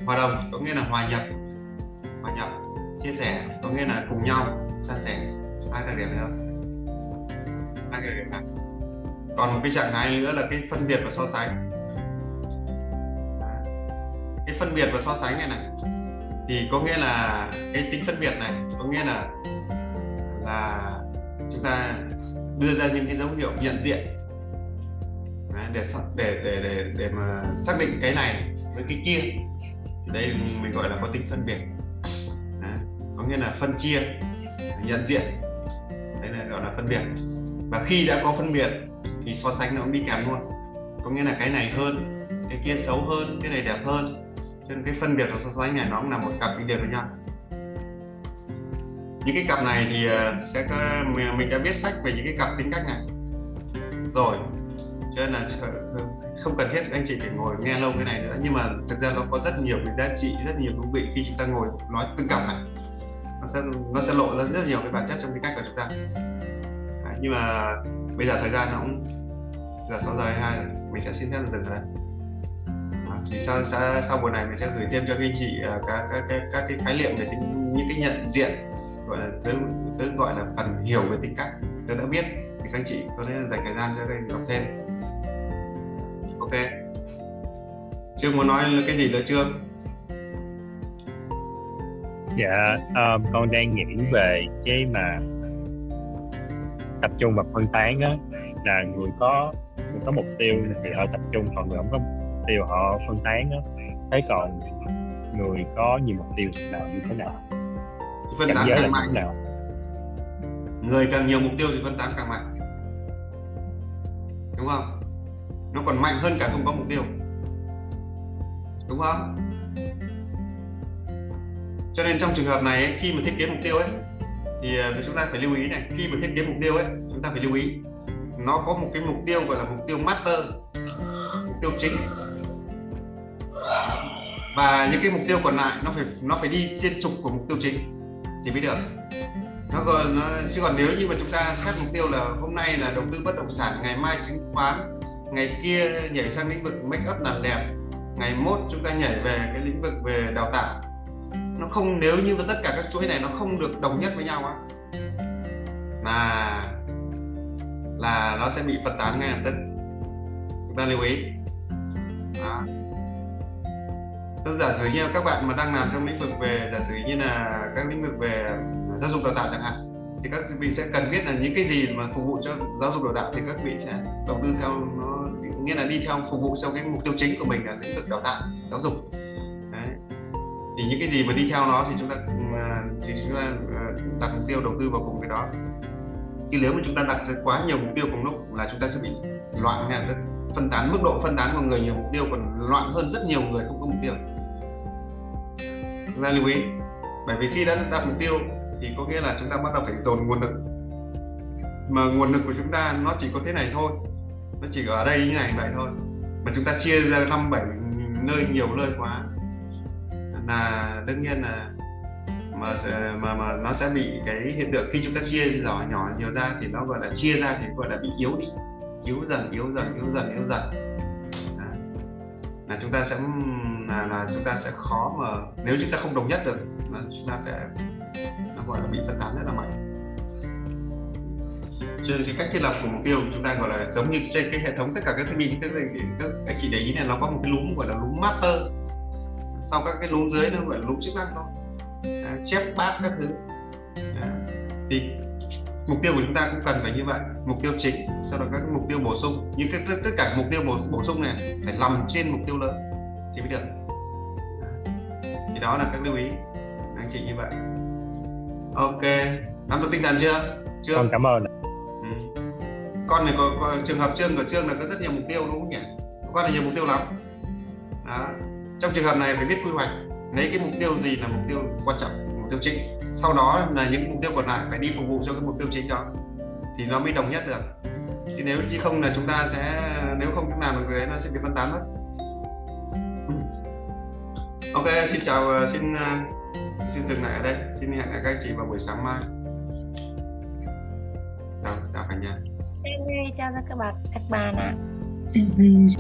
A: Hòa đồng có nghĩa là hòa nhập. Hòa nhập, chia sẻ có nghĩa là cùng nhau, san sẻ. Hai đặc điểm này không hai đặc điểm này. Còn một cái trạng thái nữa là cái phân biệt và so sánh. Cái phân biệt và so sánh này này, thì có nghĩa là cái tính phân biệt này, có nghĩa là là chúng ta đưa ra những cái dấu hiệu nhận diện để để để để để mà xác định cái này với cái kia. Thì đây mình gọi là có tính phân biệt. Đấy. có nghĩa là phân chia, nhận diện. Đấy là, gọi là phân biệt. Và khi đã có phân biệt thì so sánh nó cũng đi kèm luôn. Có nghĩa là cái này hơn, cái kia xấu hơn, cái này đẹp hơn. Cho nên cái phân biệt và so sánh này nó cũng là một cặp đi liền với nhau. Những cái cặp này thì ờ, sẽ có, mình đã viết sách về những cái cặp tính cách này. Rồi cho nên là không cần thiết anh chị phải ngồi nghe lâu cái này nữa. Nhưng mà thực ra nó có rất nhiều cái giá trị rất nhiều thú vị khi chúng ta ngồi nói tương cặp này nó sẽ nó sẽ lộ ra rất nhiều cái bản chất trong cái cách của chúng ta. Đấy, nhưng mà bây giờ thời gian nó cũng giờ sáu giờ hai mình sẽ xin phép dừng ở đây thì sau sau, sau buổi này mình sẽ gửi thêm cho các anh chị uh, các các các các cái khái niệm về tính, những cái nhận diện gọi là tớ, tớ gọi là phần hiểu về tính cách. Tớ đã biết thì các anh chị có thể dành thời gian cho các anh đọc thêm ok chưa muốn nói cái gì nữa chưa?
I: Dạ um, con đang nghĩ về cái mà tập trung và phân tán á là người có người có mục tiêu thì họ tập trung còn người không có mục tiêu họ phân tán á. Thế còn người có nhiều mục tiêu là như thế nào?
A: Phân tán càng mạnh. nào? Người càng nhiều mục tiêu thì phân tán càng mạnh. Đúng không nó còn mạnh hơn cả không có mục tiêu. Đúng không? Cho nên trong trường hợp này ấy, khi mà thiết kế mục tiêu ấy thì à, chúng ta phải lưu ý này khi mà thiết kế mục tiêu ấy chúng ta phải lưu ý nó có một cái mục tiêu gọi là mục tiêu master mục tiêu chính. Và những cái mục tiêu còn lại nó phải nó phải đi trên trục của mục tiêu chính thì mới được. Nó còn nó, chứ còn nếu như mà chúng ta xét mục tiêu là hôm nay là đầu tư bất động sản ngày mai chứng khoán ngày kia nhảy sang lĩnh vực make up làm đẹp. Ngày mốt chúng ta nhảy về cái lĩnh vực về đào tạo. Nó không, nếu như tất cả các chuỗi này nó không được đồng nhất với nhau á, là là nó sẽ bị phân tán ngay lập tức. Chúng ta lưu ý. Đó. Tôi giả sử như các bạn mà đang làm trong lĩnh vực về, giả sử như là các lĩnh vực về giáo dục đào tạo chẳng hạn, thì các vị sẽ cần biết là những cái gì mà phục vụ cho giáo dục đào tạo thì các vị sẽ đầu tư theo nó nghĩa là đi theo phục vụ cho cái mục tiêu chính của mình là lĩnh vực đào tạo, giáo dục. Đấy. thì những cái gì mà đi theo nó thì chúng ta thì chúng ta à, đặt mục tiêu đầu tư vào cùng cái đó. Chứ nếu mà chúng ta đặt quá nhiều mục tiêu cùng lúc là chúng ta sẽ bị loạn nha lập phân tán, mức độ phân tán của người nhiều mục tiêu còn loạn hơn rất nhiều người không có mục tiêu. Ra lưu ý, bởi vì khi đã đặt mục tiêu thì có nghĩa là chúng ta bắt đầu phải dồn nguồn lực. Mà nguồn lực của chúng ta nó chỉ có thế này thôi nó chỉ có ở đây như này vậy thôi. Mà chúng ta chia ra năm bảy nơi nhiều nơi quá. Là đương nhiên là mà mà mà nó sẽ bị cái hiện tượng khi chúng ta chia nhỏ nhỏ nhiều ra thì nó gọi là chia ra thì gọi là bị yếu đi. Yếu dần yếu dần yếu dần yếu dần. À. là chúng ta sẽ là, là chúng ta sẽ khó mà nếu chúng ta không đồng nhất được là chúng ta sẽ nó gọi là bị phân tán rất là mạnh cho nên cái cách thiết lập của mục tiêu chúng ta gọi là giống như trên cái hệ thống tất cả các thiết bị các, các anh chị để ý này nó có một cái lúm gọi là lúm master. Sau các cái lúm dưới nó gọi là lúm chức năng thôi. À, chép bát các thứ. À, thì mục tiêu của chúng ta cũng cần phải như vậy. Mục tiêu chính sau đó các mục tiêu bổ sung. Nhưng tất, tất cả mục tiêu bổ, bổ sung này phải nằm trên mục tiêu lớn thì mới được. À, thì đó là các lưu ý. Anh chị như vậy. Ok nắm được tinh thần chưa? Chưa?
I: Còn cảm ơn
A: con này có, có trường hợp trương của trương là có rất nhiều mục tiêu đúng không nhỉ? Con là nhiều mục tiêu lắm. Đó. Trong trường hợp này phải biết quy hoạch lấy cái mục tiêu gì là mục tiêu quan trọng mục tiêu chính. Sau đó là những mục tiêu còn lại phải đi phục vụ cho cái mục tiêu chính đó. Thì nó mới đồng nhất được. Chứ nếu như không là chúng ta sẽ nếu không chúng làm được cái đấy nó sẽ bị phân tán mất. Ok xin chào ờ, xin ờ, xin dừng lại ở đây. Xin hẹn các chị vào buổi sáng mai chào chào cả nhà.
C: Em chào các bạn. Các bạn ạ à.